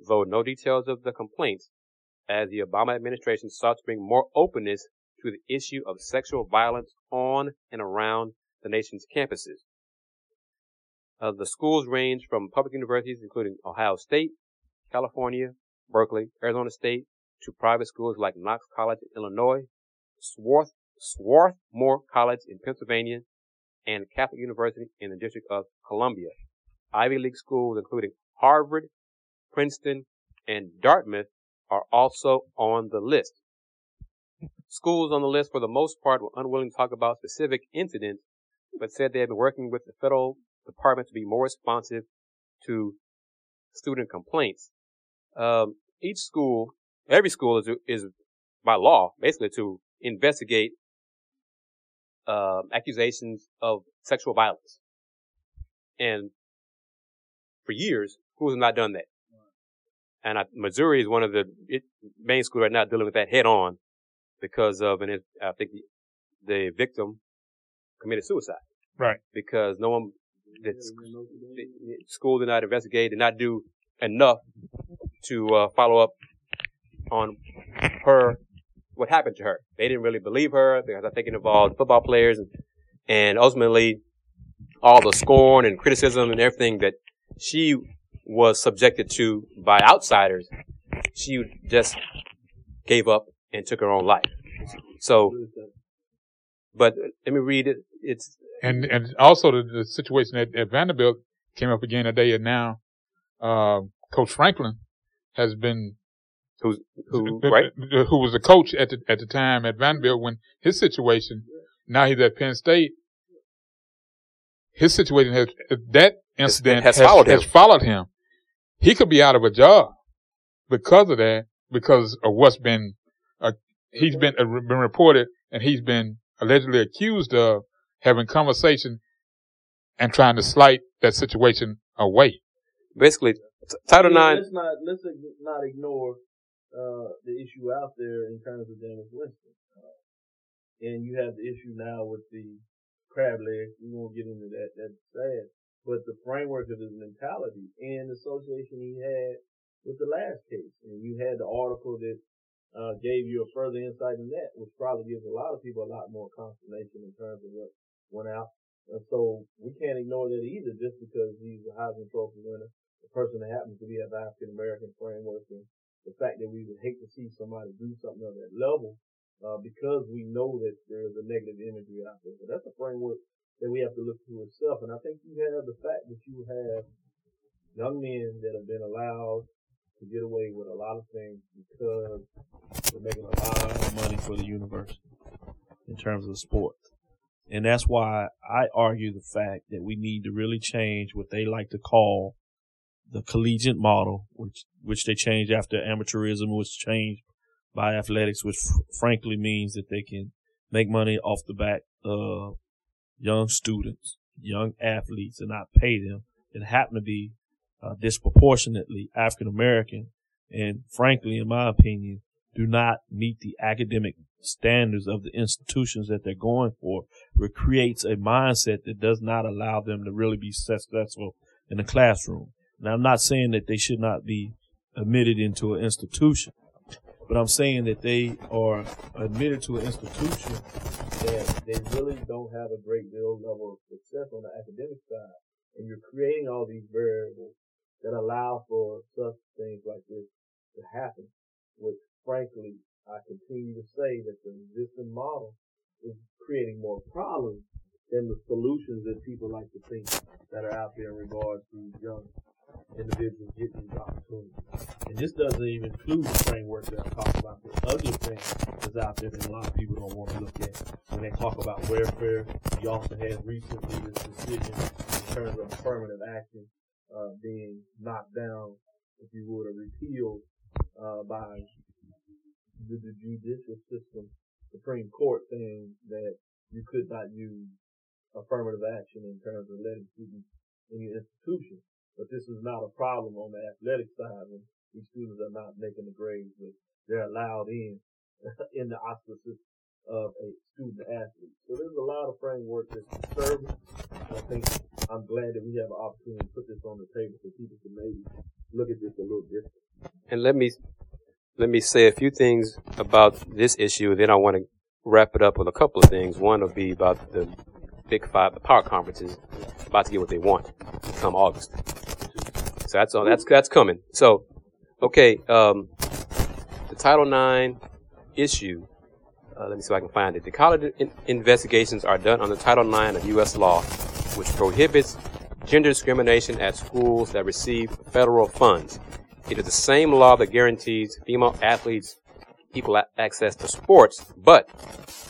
[SPEAKER 1] though no details of the complaints, as the Obama administration sought to bring more openness to the issue of sexual violence on and around the nation's campuses. Uh, the schools range from public universities, including Ohio State, California, Berkeley, Arizona State, to private schools like Knox College in Illinois, Swarth, Swarthmore College in Pennsylvania, and Catholic University in the District of Columbia. Ivy League schools, including Harvard, Princeton, and Dartmouth, are also on the list. Schools on the list, for the most part, were unwilling to talk about specific incidents, but said they had been working with the federal department to be more responsive to student complaints. Um, each school, every school is, is by law, basically to investigate uh, accusations of sexual violence. And for years, schools have not done that. And I, Missouri is one of the it, main schools right now dealing with that head on because of, and it, I think the, the victim committed suicide
[SPEAKER 2] right.
[SPEAKER 1] because no one, the school did not investigate, did not do enough to uh, follow up on her, what happened to her. They didn't really believe her because I think it involved football players and, and ultimately all the scorn and criticism and everything that she was subjected to by outsiders. She just gave up and took her own life. So, but let me read it. It's
[SPEAKER 2] And and also the, the situation at, at Vanderbilt came up again today, and now uh, Coach Franklin has been
[SPEAKER 1] who's who,
[SPEAKER 2] uh,
[SPEAKER 1] right?
[SPEAKER 2] who was the coach at the at the time at Vanderbilt when his situation. Now he's at Penn State. His situation has that incident
[SPEAKER 1] has followed him.
[SPEAKER 2] has followed him. He could be out of a job because of that, because of what's been uh, he's been uh, been reported, and he's been allegedly accused of having conversation and trying to slight that situation away.
[SPEAKER 1] Basically, t- Title
[SPEAKER 4] Yeah,
[SPEAKER 1] IX.
[SPEAKER 4] Let's not let's not ignore uh, the issue out there in terms of Jameis Winston, uh, and you have the issue now with the crab legs. We won't get into that. That's sad. But the framework of his mentality and the association he had with the last case, and you had the article that uh, gave you a further insight in that, which probably gives a lot of people a lot more consternation in terms of what went out. And so we can't ignore that either, just because he's a Heisman Trophy winner the person that happens to be of African American framework and the fact that we would hate to see somebody do something of that level, uh, because we know that there's a negative imagery out there. So that's a framework that we have to look to itself. And I think you have the fact that you have young men that have been allowed to get away with a lot of things because they're making a lot of
[SPEAKER 3] money for the university in terms of sport. And that's why I argue the fact that we need to really change what they like to call the collegiate model, which, which they changed after amateurism was changed by athletics, which f- frankly means that they can make money off the back of young students, young athletes and not pay them. That happen to be uh, disproportionately African American and frankly, in my opinion, do not meet the academic standards of the institutions that they're going for, which creates a mindset that does not allow them to really be successful in the classroom. Now, I'm not saying that they should not be admitted into an institution, but I'm saying that they are admitted to an institution
[SPEAKER 4] that they really don't have a great deal level of success on the academic side. And you're creating all these variables that allow for such things like this to happen, which frankly, I continue to say that the existing model is creating more problems than the solutions that people like to think that are out there in regards to young individuals getting these opportunities.
[SPEAKER 3] And this doesn't even include the framework that I talked about. The other thing that's out there that a lot of people don't want to look at when they talk about welfare. You also had recently this decision in terms of affirmative action uh, being knocked down, if you would, or repealed uh, by the, the judicial system, Supreme Court saying that you could not use affirmative action in terms of letting students in your institution. But this is not a problem on the athletic side when these students are not making the grades, but they're allowed in (laughs) in the auspices of a student athlete. So there's a lot of framework that's disturbing. I think I'm glad that we have an opportunity to put this on the table so people can maybe look at this a little different.
[SPEAKER 1] And let me let me say a few things about this issue. Then I want to wrap it up with a couple of things. One will be about the Big Five, the power conferences, about to get what they want come August. So that's all. That's that's coming. So, okay, um, the Title IX issue. Uh, let me see if I can find it. The college in- investigations are done under Title IX of U.S. law, which prohibits gender discrimination at schools that receive federal funds. It is the same law that guarantees female athletes equal access to sports, but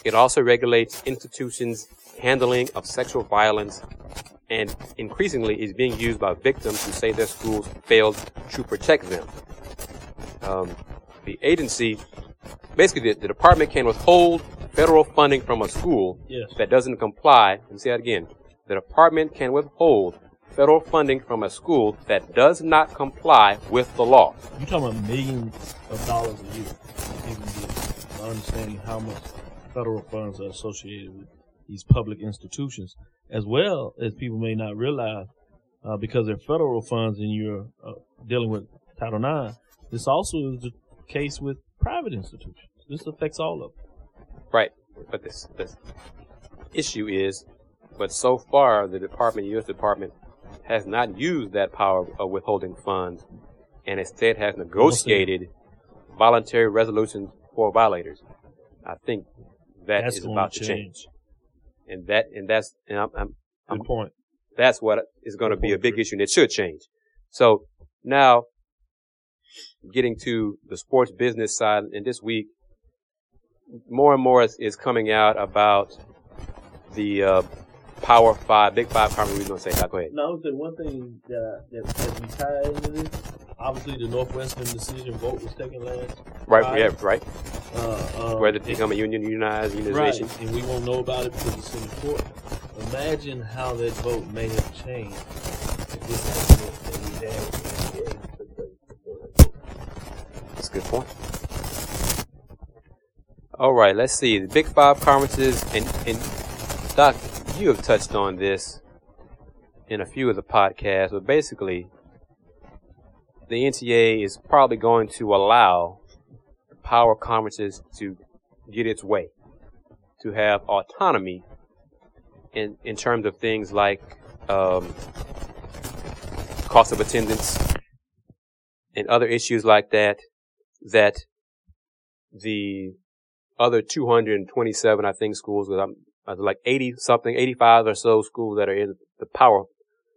[SPEAKER 1] it also regulates institutions' handling of sexual violence and increasingly is being used by victims who say their schools failed to protect them. Um, the agency, basically, the, the, department can withhold federal funding from a school
[SPEAKER 3] yes.
[SPEAKER 1] that doesn't comply. Let me say that again. The department can withhold federal funding from a school that does not comply with the law.
[SPEAKER 3] You're talking about millions of dollars a year. Even understanding how much federal funds are associated with these public institutions, as well as people may not realize, uh, because they're federal funds and you're uh, dealing with Title IX. This also is the case with private institutions. This affects all of them.
[SPEAKER 1] Right, but this, this issue is, but so far the department, U.S. Department, has not used that power of withholding funds, and instead has negotiated voluntary resolutions for violators. I think that
[SPEAKER 3] That's
[SPEAKER 1] is about to change. change and that and that's and I'm, I'm,
[SPEAKER 3] Good I'm, point.
[SPEAKER 1] That's what is going to be a big issue, and it should change. So now, getting to the sports business side, and this week, more and more is, is coming out about the uh, Power Five, Big Five conference. Going to say, go ahead.
[SPEAKER 3] No, I would say one thing that that as we tie into this, obviously the Northwestern decision vote was taken last.
[SPEAKER 1] Right, Friday. yeah, right.
[SPEAKER 3] Uh, um,
[SPEAKER 1] Whether to become a union, unionized, unionization.
[SPEAKER 3] Right, and we won't know about it because it's in the court. Imagine how that vote may have changed if this that we
[SPEAKER 1] had. That's a good point. All right, let's see. The Big Five conferences, and, and Doc, you have touched on this in a few of the podcasts, but basically, the NCAA is probably going to allow power conferences to get its way, to have autonomy in, in terms of things like um, cost of attendance, and other issues like that, that the other 227, I think, schools, with um, like 80 something, 85 or so schools that are in the power,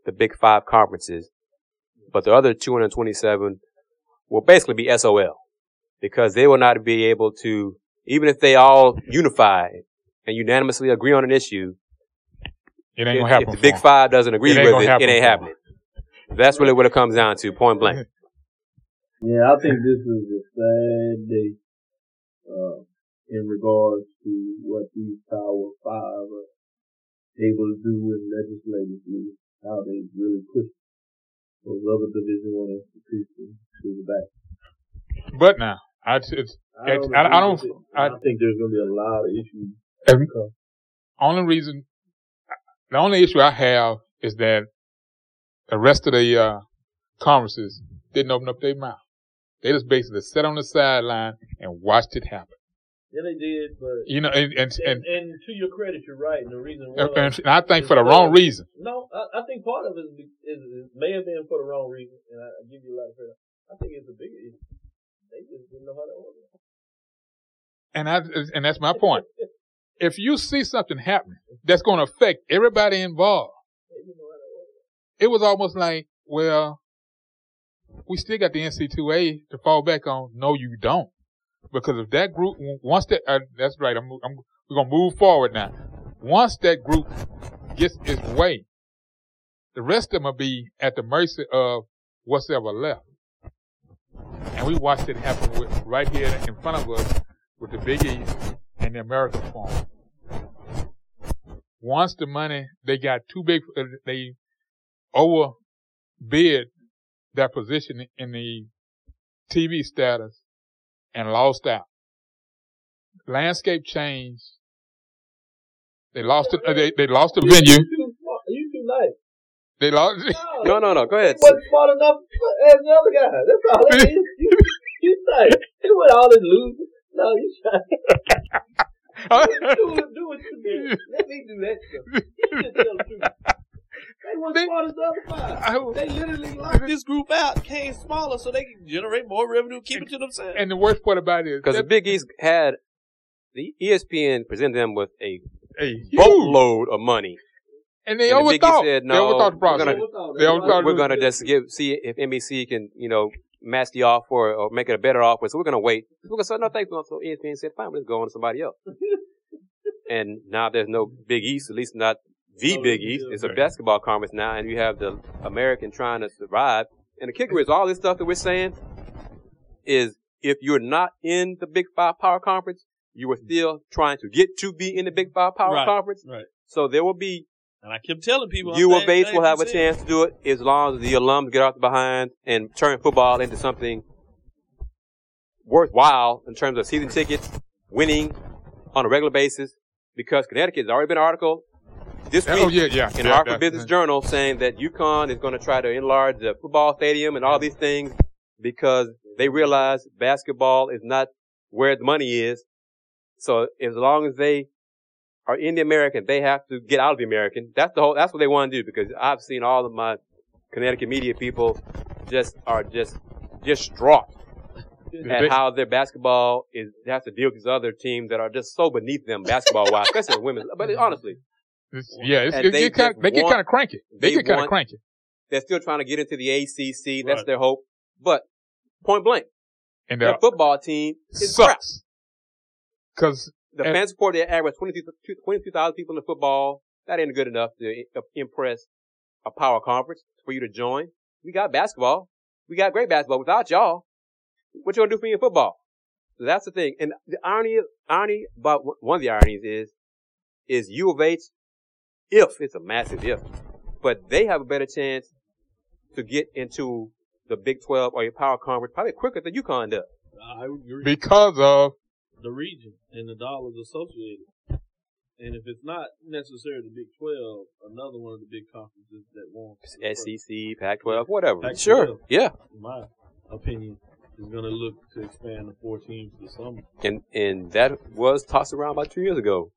[SPEAKER 1] the big five conferences, but the other 227 will basically be SOL because they will not be able to, even if they all unify and unanimously agree on an issue,
[SPEAKER 2] It ain't
[SPEAKER 1] if,
[SPEAKER 2] gonna happen.
[SPEAKER 1] if the
[SPEAKER 2] big
[SPEAKER 1] Big
[SPEAKER 2] 'em.
[SPEAKER 1] Five doesn't agree
[SPEAKER 2] It ain't
[SPEAKER 1] with
[SPEAKER 2] gonna
[SPEAKER 1] it,
[SPEAKER 2] happen
[SPEAKER 1] it ain't happening. That's really what it comes down to, point blank.
[SPEAKER 4] Yeah, I think this is a sad day, uh, in regards to what these Power Five are able to do in legislatively, how they really push those other Division One institutions to the back.
[SPEAKER 2] But now, I, it's,
[SPEAKER 4] I don't,
[SPEAKER 2] I- I don't- I-
[SPEAKER 4] I think there's gonna be a lot of issues.
[SPEAKER 2] Every- only reason, the only issue I have is that the rest of the uh, conferences didn't open up their mouth. They just basically sat on the sideline and watched it happen.
[SPEAKER 4] Yeah, they did, but
[SPEAKER 2] You know, and and
[SPEAKER 4] and,
[SPEAKER 2] and,
[SPEAKER 4] and to your credit, you're right. And the reason why,
[SPEAKER 2] and, I think for the wrong reason.
[SPEAKER 4] no, I, I think part of it is, is, is may have been for the wrong reason, and I, I give you a lot of credit. I think it's a bigger issue. They just didn't know how to order.
[SPEAKER 2] And I and that's my point. If you see something happening that's going to affect everybody involved,
[SPEAKER 4] They didn't know how to order.
[SPEAKER 2] it was almost like, well, we still got the NC2A to fall back on. No, you don't. Because if that group, once that, uh, that's right, I'm, I'm, we're going to move forward now. Once that group gets its way, the rest of them will be at the mercy of what's ever left. And we watched it happen with, right here in front of us with the Big East and the American Forum. Once the money, they got too big, uh, they overbid their position in the TV status and lost out. Landscape changed. They lost it. Uh, they, they lost the venue.
[SPEAKER 4] You too smart. You too nice.
[SPEAKER 2] They lost.
[SPEAKER 1] No, no, no. Go ahead.
[SPEAKER 4] Wasn't smart enough as the other guy. That's all it is. (laughs) You, you nice. He went all this losing. No, you trying (laughs) do, what- do what you did. Let me do that stuff. You just tell the truth. They weren't
[SPEAKER 2] They-
[SPEAKER 4] smart as the other five.
[SPEAKER 2] I-
[SPEAKER 4] They literally (laughs) lost.
[SPEAKER 3] This group out came smaller so they can generate more revenue, keep it to themselves.
[SPEAKER 2] and the worst part about it is
[SPEAKER 1] Because the Big East had the ESPN presented them with a
[SPEAKER 2] a
[SPEAKER 1] boatload of money.
[SPEAKER 2] and they
[SPEAKER 1] and the Big East
[SPEAKER 2] overthought. they
[SPEAKER 1] no,
[SPEAKER 2] overthought the
[SPEAKER 1] we're
[SPEAKER 2] process.
[SPEAKER 1] gonna-
[SPEAKER 2] They overthought
[SPEAKER 1] We're
[SPEAKER 2] it.
[SPEAKER 1] going to just give see if NBC can you know match the offer or make it a better offer. So we're going to wait. We're going to say no thanks. So ESPN said fine, let's go on to somebody else. (laughs) and now there's no Big East, at least not the
[SPEAKER 4] oh,
[SPEAKER 1] Big
[SPEAKER 4] yeah,
[SPEAKER 1] East. It's a basketball conference now, and you have the American trying to survive. And the kicker is all this stuff that we're saying is if you're not in the Big Five Power Conference, you are still trying to get to be in the Big Five Power
[SPEAKER 3] Right.
[SPEAKER 1] Conference.
[SPEAKER 3] Right.
[SPEAKER 1] So there will be
[SPEAKER 3] And I kept telling people,
[SPEAKER 1] you
[SPEAKER 3] I'm
[SPEAKER 1] and Bates will have a chance to do it as long as the alums get off the behind and turn football into something worthwhile in terms of season tickets, winning on a regular basis. Because Connecticut has already been an article this oh, week
[SPEAKER 2] Oh yeah, yeah.
[SPEAKER 1] in
[SPEAKER 2] yeah,
[SPEAKER 1] Harvard
[SPEAKER 2] yeah.
[SPEAKER 1] Business Journal saying that UConn is going to try to enlarge the football stadium and all these things because they realize basketball is not where the money is. So as long as they are in the American, they have to get out of the American. That's the whole, that's what they want to do because I've seen all of my Connecticut media people just are just distraught at how their basketball is, they have to deal with these other teams that are just so beneath them basketball wise, especially women. But honestly,
[SPEAKER 2] It's- yeah, it's, it,
[SPEAKER 1] they
[SPEAKER 2] get kinda, they get kind of cranky. They,
[SPEAKER 1] they
[SPEAKER 2] get kind of cranky.
[SPEAKER 1] they're still trying to get into the ACC. That's
[SPEAKER 3] Right.
[SPEAKER 1] their hope. But point blank,
[SPEAKER 2] And
[SPEAKER 1] their football team is crap.
[SPEAKER 2] sucks. Cause
[SPEAKER 1] The fan support, they average 22 people in football. That ain't good enough to impress a power conference for you to join. We got basketball. We got great basketball without y'all. What you gonna do for me in football? So that's the thing. And the irony, irony about one of the ironies is, is U of H, if it's a massive if, but they have a better chance to get into the Big 12 or your power conference probably quicker than UConn does.
[SPEAKER 3] I would agree.
[SPEAKER 2] because of
[SPEAKER 3] the region and the dollars associated. And if it's not necessarily the Big 12, another one of the big conferences that won't.
[SPEAKER 1] SEC, Pac 12, whatever.
[SPEAKER 3] Pac-12.
[SPEAKER 1] Sure. Yeah.
[SPEAKER 3] In my opinion, is going to look to expand the four teams this summer.
[SPEAKER 1] and and that was tossed around about two years ago.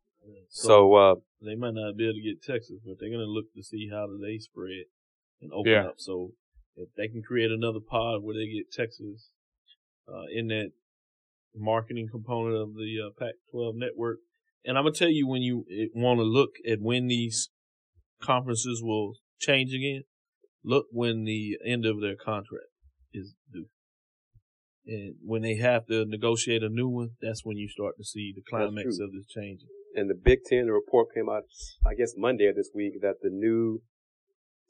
[SPEAKER 1] So uh,
[SPEAKER 3] they might not be able to get Texas, but they're going to look to see how do they spread and open
[SPEAKER 2] Yeah.
[SPEAKER 3] up. So if they can create another pod where they get Texas uh, in that marketing component of the uh, Pac-12 network. And I'm gonna tell you when you want to look at when these conferences will change again. Look when the end of their contract is due. And when they have to negotiate a new one, that's when you start to see the climax of this changing.
[SPEAKER 1] And the Big Ten the report came out, I guess Monday of this week, that the new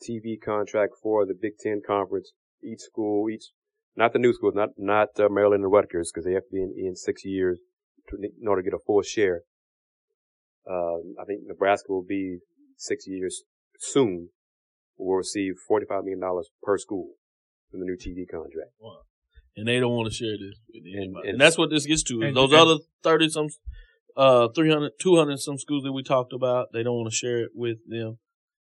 [SPEAKER 1] TV contract for the Big Ten conference, each school, each, not the new schools, not, not uh, Maryland and Rutgers, because they have to be in, in six years to, in order to get a full share. Uh, I think Nebraska will be six years soon, will receive $45 million per school from the new TV contract.
[SPEAKER 3] Wow and they don't want to share this with anybody. And, and that's what this gets to. And, Those and, other 30 some, uh, 300, 200 some schools that we talked about, they don't want to share it with them.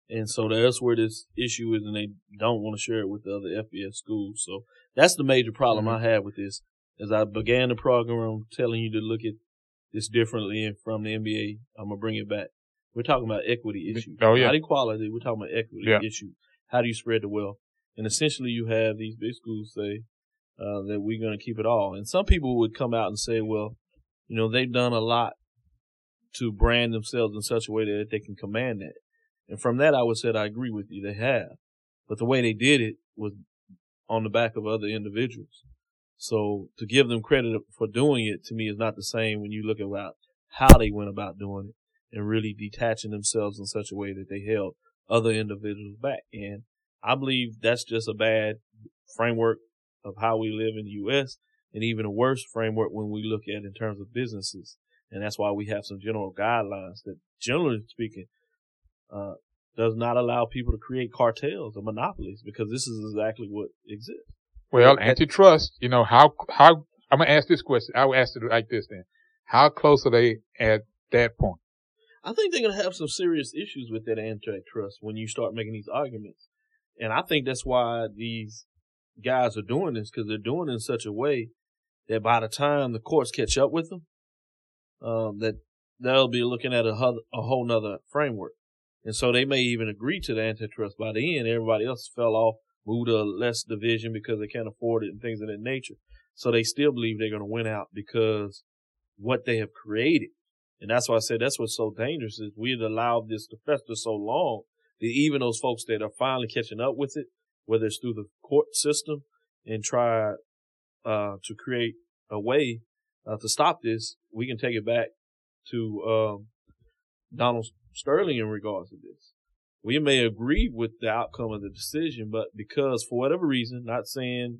[SPEAKER 3] And so that's where this issue is, and they don't want to share it with the other FBS schools. So that's the major problem mm-hmm. I have with this. As I began the program telling you to look at this differently and from the NBA, I'm gonna bring it back. We're talking about equity issues, oh, yeah. not equality. We're talking about equity yeah. issues. How do you spread the wealth? And essentially, you have these big schools say, uh, that we're going to keep it all. And some people would come out and say, well, you know, they've done a lot to brand themselves in such a way that they can command that. And from that, I would say I agree with you. They have, but the way they did it was on the back of other individuals. So to give them credit for doing it to me is not the same when you look about how they went about doing it and really detaching themselves in such a way that they held other individuals back. And I believe that's just a bad framework of how we live in the U.S. and even a worse framework when we look at in terms of businesses. And that's why we have some general guidelines that generally speaking, uh, does not allow people to create cartels or monopolies because this is exactly what exists.
[SPEAKER 2] Well, antitrust, you know, how, how, I'm going to ask this question. I will ask it like this then. How close are they at that point?
[SPEAKER 3] I think they're going to have some serious issues with that antitrust when you start making these arguments. And I think that's why these guys are doing this because they're doing it in such a way that by the time the courts catch up with them, um, that they'll be looking at a, a whole nother framework. And so they may even agree to the antitrust by the end. Everybody else fell off, moved to less division because they can't afford it and things of that nature. So they still believe they're going to win out because what they have created. And that's why I said that's what's so dangerous is we've allowed this to fester so long that even those folks that are finally catching up with it whether it's through the court system and try uh, to create a way uh, to stop this, we can take it back to um, Donald Sterling in regards to this. We may agree with the outcome of the decision, but because for whatever reason, not saying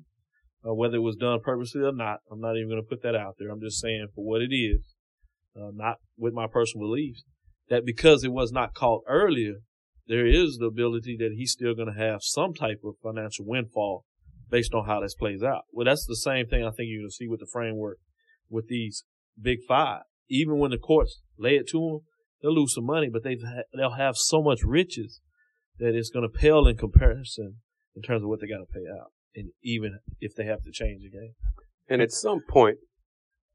[SPEAKER 3] uh, whether it was done purposely or not, I'm not even going to put that out there. I'm just saying for what it is, uh, not with my personal beliefs, that because it was not caught earlier, there is the ability that he's still going to have some type of financial windfall based on how this plays out. Well, that's the same thing I think you're going to see with the framework with these big five. Even when the courts lay it to them, they'll lose some money, but they've ha- they'll have so much riches that it's going to pale in comparison in terms of what they got to pay out, and even if they have to change the game.
[SPEAKER 1] And at some point,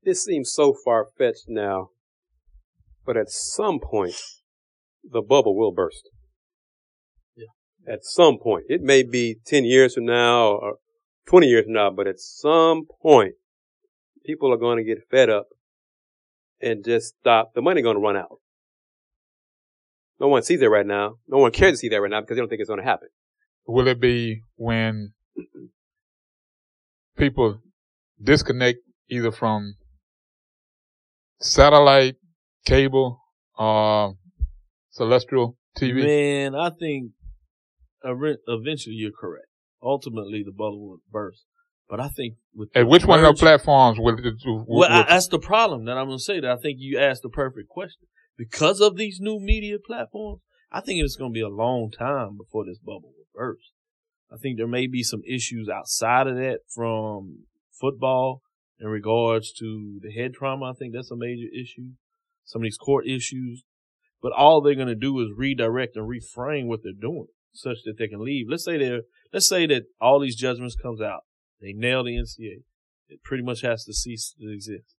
[SPEAKER 1] this seems so far fetched now, but at some point, the bubble will burst Yeah. at some point. It may be 10 years from now or 20 years from now, but at some point, people are going to get fed up and just stop. The money's going to run out. No one sees it right now. No one cares to see that right now because they don't think it's going to happen.
[SPEAKER 2] Will it be when people disconnect either from satellite, cable, or celestial TV?
[SPEAKER 3] Man, I think eventually you're correct. Ultimately, the bubble will burst. But I think with
[SPEAKER 2] and which one of the platforms will,
[SPEAKER 3] will, well, I, that's the problem that I'm going to say. That I think you asked the perfect question because of these new media platforms. I think it's going to be a long time before this bubble will burst. I think there may be some issues outside of that from football in regards to the head trauma. I think that's a major issue. Some of these court issues, but all they're going to do is redirect and reframe what they're doing such that they can leave. Let's say they're, let's say that all these judgments comes out. They nail the NCAA. It pretty much has to cease to exist.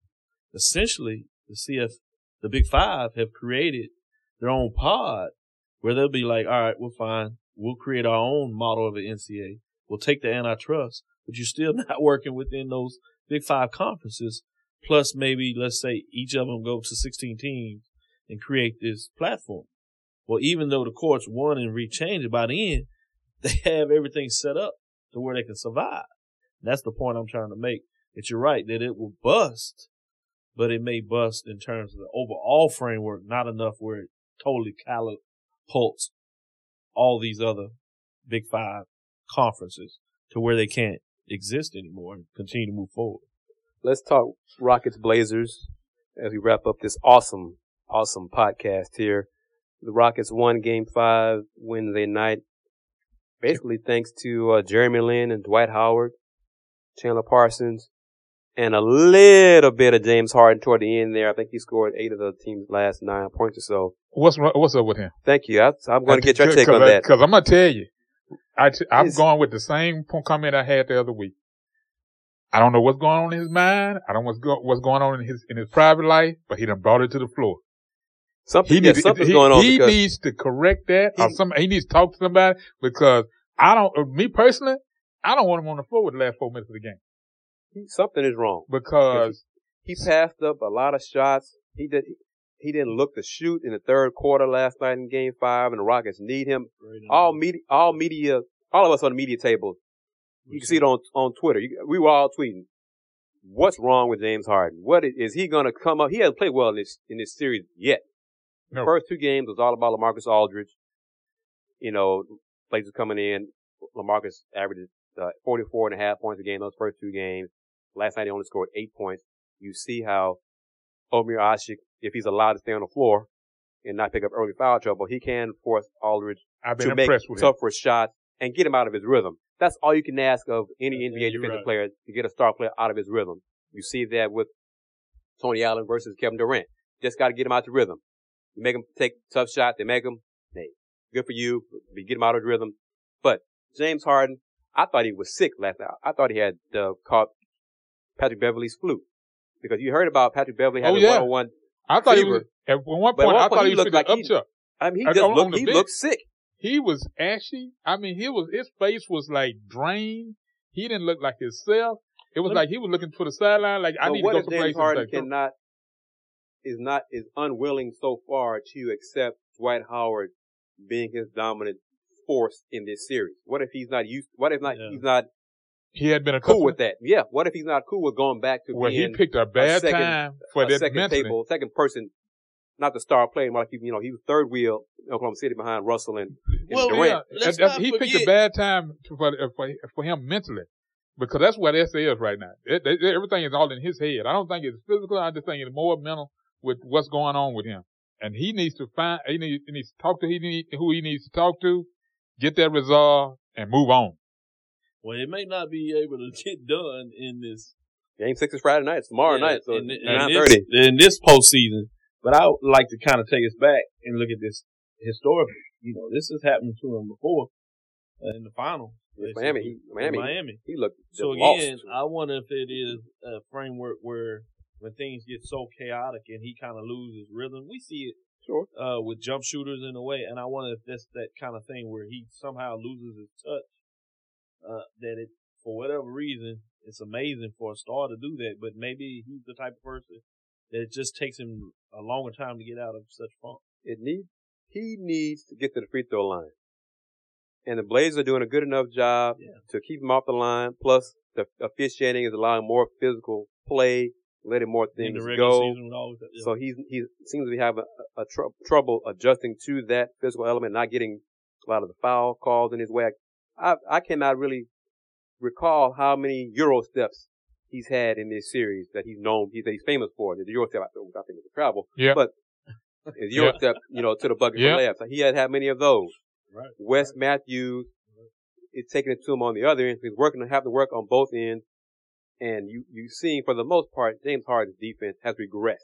[SPEAKER 3] Essentially, the CF, the Big Five have created their own pod where they'll be like, all right, we're fine. We'll create our own model of an NCAA. We'll take the antitrust, but you're still (laughs) not working within those big five conferences. Plus maybe, let's say each of them go to 16 teams and create this platform. Well, even though the courts won and rechanged it by the end, (laughs) they have everything set up to where they can survive. That's the point I'm trying to make. That you're right, that it will bust, but it may bust in terms of the overall framework, not enough where it totally catapults all these other big five conferences to where they can't exist anymore and continue to move forward.
[SPEAKER 1] Let's talk Rockets Blazers as we wrap up this awesome, awesome podcast here. The Rockets won game five Wednesday night, basically thanks to uh, Jeremy Lin and Dwight Howard, Chandler Parsons, and a little bit of James Harden toward the end there. I think he scored eight of the team's last nine points or so.
[SPEAKER 2] What's what's up with him?
[SPEAKER 1] Thank you. I, am going to get your take on that.
[SPEAKER 2] Because I'm going to tell you, I t- I'm it's, going with the same comment I had the other week. I don't know what's going on in his mind. I don't know what's, go- what's going on in his in his private life, but he done brought it to the floor.
[SPEAKER 1] Something, he needs, something's he, going on.
[SPEAKER 2] He needs to correct that, he, or some. He needs to talk to somebody because I don't. Uh, me personally, I don't want him on the floor with the last four minutes of the game.
[SPEAKER 1] He, something is wrong
[SPEAKER 2] because
[SPEAKER 1] he, he passed up a lot of shots. He did. He didn't look to shoot in the third quarter last night in Game Five, and the Rockets need him. All media, all media, all of us on the media table. You can see it on on Twitter. You, we were all tweeting. What's wrong with James Harden? What is, is he going to come up? He hasn't played well in this in this series yet. No. First two games was all about LaMarcus Aldridge. You know, places coming in. LaMarcus averaged uh, 44 and a half points a game those first two games. Last night he only scored eight points. You see how Omer Asik, if he's allowed to stay on the floor and not pick up early foul trouble, he can force Aldridge to make tougher shots and get him out of his rhythm. That's all you can ask of any NBA defensive right. player to get a star player out of his rhythm. You see that with Tony Allen versus Kevin Durant. Just got to get him out of the rhythm. You make him take tough shots. They make him. Hey, good for you. You get him out of rhythm. But James Harden, I thought he was sick last night. I thought he had uh, caught Patrick Beverley's flu because you heard about Patrick Beverley having oh, yeah. one-on-one.
[SPEAKER 2] I thought fever. he was at one point. I thought he, he looked like he,
[SPEAKER 1] I mean, he just looked. He looked sick.
[SPEAKER 2] He was ashy. I mean, he was his face was like drained. He didn't look like himself. It was like he was looking for the sideline. Like I need to go someplace. James
[SPEAKER 1] Harden cannot is not is unwilling so far to accept Dwight Howard being his dominant force in this series. What if he's not used? What if not? Yeah. He's not.
[SPEAKER 2] He had been
[SPEAKER 1] a cool with that. Yeah. What if he's not cool with going back to
[SPEAKER 2] well,
[SPEAKER 1] being
[SPEAKER 2] he picked a bad a second, time for that
[SPEAKER 1] second
[SPEAKER 2] mentally.
[SPEAKER 1] table, second person, not the star player. Like you know, he was third wheel Oklahoma City behind Russell and, and
[SPEAKER 3] well,
[SPEAKER 1] Durant.
[SPEAKER 3] Yeah, let's
[SPEAKER 2] he
[SPEAKER 3] forget.
[SPEAKER 2] picked a bad time for, for for him mentally because that's what SA is right now. It, it, everything is all in his head. I don't think it's physical. I just think it's more mental with what's going on with him. And he needs to find, he needs, he needs to talk to he need, who he needs to talk to, get that resolved, and move on.
[SPEAKER 3] Well, it may not be able to get done in this.
[SPEAKER 1] Game six is Friday night. It's tomorrow yeah, night, so in,
[SPEAKER 3] nine thirty in this postseason. But I would like to kind of take us back and look at this historically. You know, this has happened to him before uh, in the final.
[SPEAKER 1] Miami, he, Miami,
[SPEAKER 3] Miami.
[SPEAKER 1] He looked
[SPEAKER 3] so again. Lost. I wonder if it is a framework where when things get so chaotic and he kind of loses rhythm. We see it
[SPEAKER 1] sure.
[SPEAKER 3] uh, with jump shooters in a way, and I wonder if that's that kind of thing where he somehow loses his touch. Uh, that it, for whatever reason, it's amazing for a star to do that, but maybe he's the type of person that it just takes him a longer time to get out of such funk.
[SPEAKER 1] It needs, he needs to get to the free throw line. And the Blazers are doing a good enough job yeah. to keep him off the line. Plus, the officiating is allowing more physical play letting more things go. yeah. So he's he seems to be having a, a tr- trouble adjusting to that physical element, not getting a lot of the foul calls in his way. I I cannot really recall how many Euro steps he's had in this series that he's known he's, he's famous for. The Euro step, I think, it's a travel,
[SPEAKER 2] yeah.
[SPEAKER 1] but his Euro yeah. step, you know, to the bucket yeah. for layups. He had had many of those.
[SPEAKER 3] Right.
[SPEAKER 1] Wes Matthews is taking it to him on the other end. He's working to have to work on both ends and you you seeing for the most part James Harden's defense has regressed.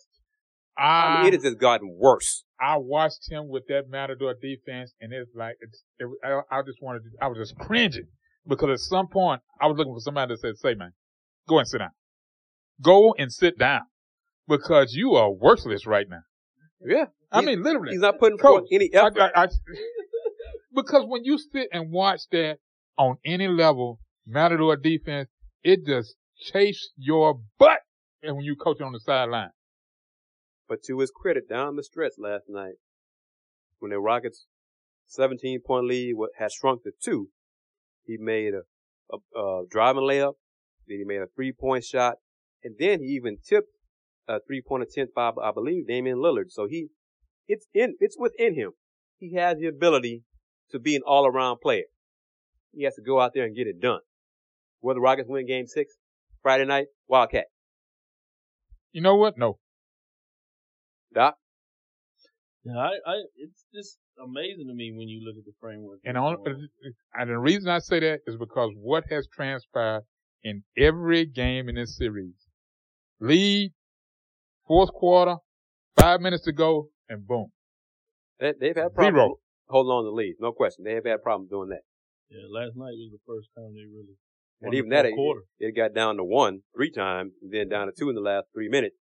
[SPEAKER 1] I mean, it has just gotten worse.
[SPEAKER 2] I watched him with that Matador defense, and it's like it's. It, I, I, just wanted to. I was just cringing because at some point I was looking for somebody that said, "Say, man, go and sit down. Go and sit down because you are worthless right now."
[SPEAKER 1] Yeah,
[SPEAKER 2] I mean literally.
[SPEAKER 1] He's not putting forth any effort.
[SPEAKER 2] I, I, because when you sit and watch that on any level, Matador defense, it just chase your butt and when you coach on the sideline.
[SPEAKER 1] But to his credit, down the stretch last night, when the Rockets' 17 point lead had shrunk to two, he made a, a, a driving layup, then he made a three point shot, and then he even tipped a three point attempt by, I believe, Damian Lillard. So he, it's in, it's within him. He has the ability to be an all around player. He has to go out there and get it done. The Rockets win game six Friday night? Wildcat.
[SPEAKER 2] You know what? No.
[SPEAKER 1] Doc?
[SPEAKER 3] Yeah, I, I, it's just amazing to me when you look at the framework.
[SPEAKER 2] And, on, and the reason I say that is because what has transpired in every game in this series. Lead, fourth quarter, five minutes to go, and boom.
[SPEAKER 1] They, have had problems Zero. holding on to the lead, no question. They have had problems doing that.
[SPEAKER 3] Yeah, last night was the first time they really.
[SPEAKER 1] And even that, it, it, got down to one three times, and then down to two in the last three minutes.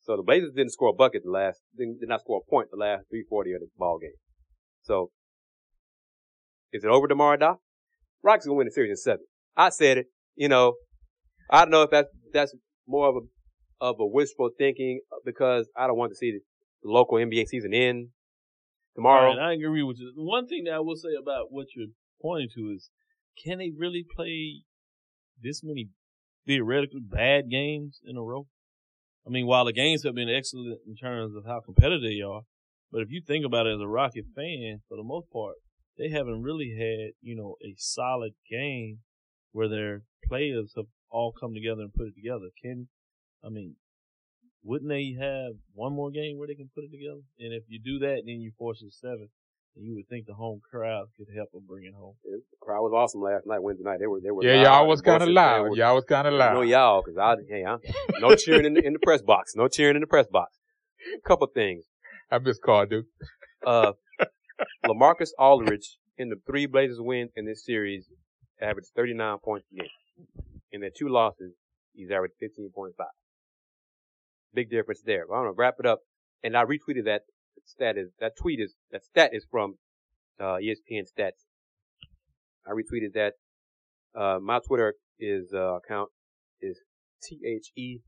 [SPEAKER 1] So the Blazers didn't score a bucket the last, did not score a point the last 340 of the ball game. So, is it over tomorrow, Doc? Rockets gonna win the series in seven. I said it. You know, I don't know if that's that's more of a of a wishful thinking uh, because I don't want to see the local NBA season end tomorrow.
[SPEAKER 3] Right, I agree with you. One thing that I will say about what you're pointing to is, can they really play this many theoretically bad games in a row? I mean, while the games have been excellent in terms of how competitive they are, but if you think about it as a Rocket fan, for the most part, they haven't really had, you know, a solid game where their players have all come together and put it together. Can, I mean, wouldn't they have one more game where they can put it together? And if you do that, then you force it seven. And you would think the home crowd could help them bring it home.
[SPEAKER 1] Yeah, the crowd was awesome last night, Wednesday night. They were, they were.
[SPEAKER 2] Yeah, y'all was kind of loud. Y'all was kind of loud.
[SPEAKER 1] No, y'all, cause I, hey, I, no cheering in the, in the press box. No cheering in the press box. A couple things.
[SPEAKER 2] I miss Carl, dude.
[SPEAKER 1] Uh, (laughs) LaMarcus Aldridge in the three Blazers wins in this series averaged 39 points a game. In their two losses, he's averaged 15.5. Big difference there. But I'm gonna wrap it up, and I retweeted that stat is that tweet is that stat is from uh, ESPN Stats. I retweeted that. Uh, my Twitter is uh, account is T H E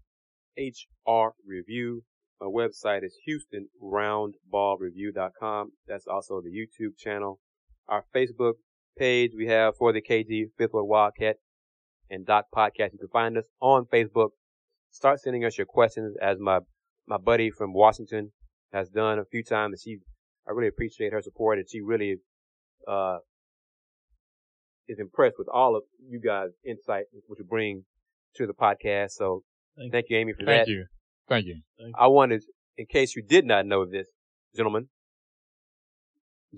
[SPEAKER 1] H R Review. My website is HoustonRoundballReview.com. That's also the YouTube channel. Our Facebook page we have for the KG Fifth Ward Wildcat and Doc Podcast. You can find us on Facebook. Start sending us your questions as my my buddy from Washington has done a few times. And she, I really appreciate her support, and she really uh, is impressed with all of you guys' insight, which you bring to the podcast. So thank, thank you, Amy, for
[SPEAKER 2] thank
[SPEAKER 1] that.
[SPEAKER 2] You. Thank you. Thank you.
[SPEAKER 1] I wanted, in case you did not know this, gentlemen,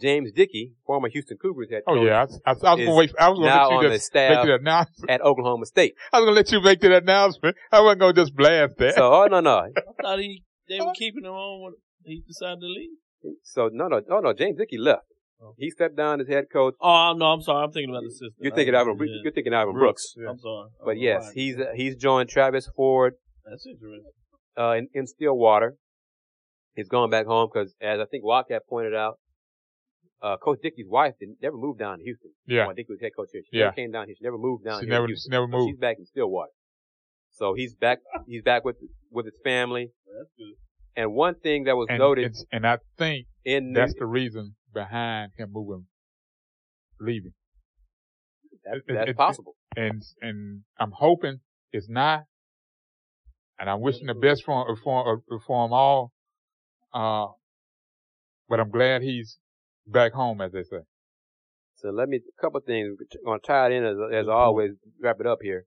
[SPEAKER 1] James Dickey, former Houston Cougars head
[SPEAKER 2] oh, coach. Oh yeah, I, I, I was going to wait. I was going to let you just make the announcement
[SPEAKER 1] at Oklahoma State. (laughs)
[SPEAKER 2] I was going to let you make that announcement. I wasn't going to just blast that.
[SPEAKER 1] So, oh no, no.
[SPEAKER 3] I thought he they (laughs) were keeping him on when he decided to leave.
[SPEAKER 1] So no, no, no, no. James Dickey left. Oh. He stepped down as head coach.
[SPEAKER 3] Oh no, I'm sorry. I'm thinking about the system.
[SPEAKER 1] You're thinking Ivan. Yeah. You're thinking Ivan Brooks.
[SPEAKER 3] Brooks. Yeah. I'm sorry.
[SPEAKER 1] But yes, he's uh, he's joined Travis Ford.
[SPEAKER 3] That's interesting.
[SPEAKER 1] Uh, in, in Stillwater. He's going back home because, as I think Wildcat pointed out, uh, Coach Dickey's wife didn't, never moved down to Houston.
[SPEAKER 2] Yeah.
[SPEAKER 1] I think was head coach here. She
[SPEAKER 2] yeah.
[SPEAKER 1] never came down here. She never moved down
[SPEAKER 2] she
[SPEAKER 1] here.
[SPEAKER 2] Never, she never moved.
[SPEAKER 1] So she's back in Stillwater. So he's back, he's back with, with his family.
[SPEAKER 3] That's good.
[SPEAKER 1] And one thing that was
[SPEAKER 2] and,
[SPEAKER 1] noted,
[SPEAKER 2] and I think in that's the reason behind him moving, leaving.
[SPEAKER 1] That, that's it, possible.
[SPEAKER 2] And and I'm hoping it's not. And I'm wishing the best for for for them all. Uh, but I'm glad he's back home, as they say.
[SPEAKER 1] So let me a couple things. I'm gonna tie it in as as always. Wrap it up here.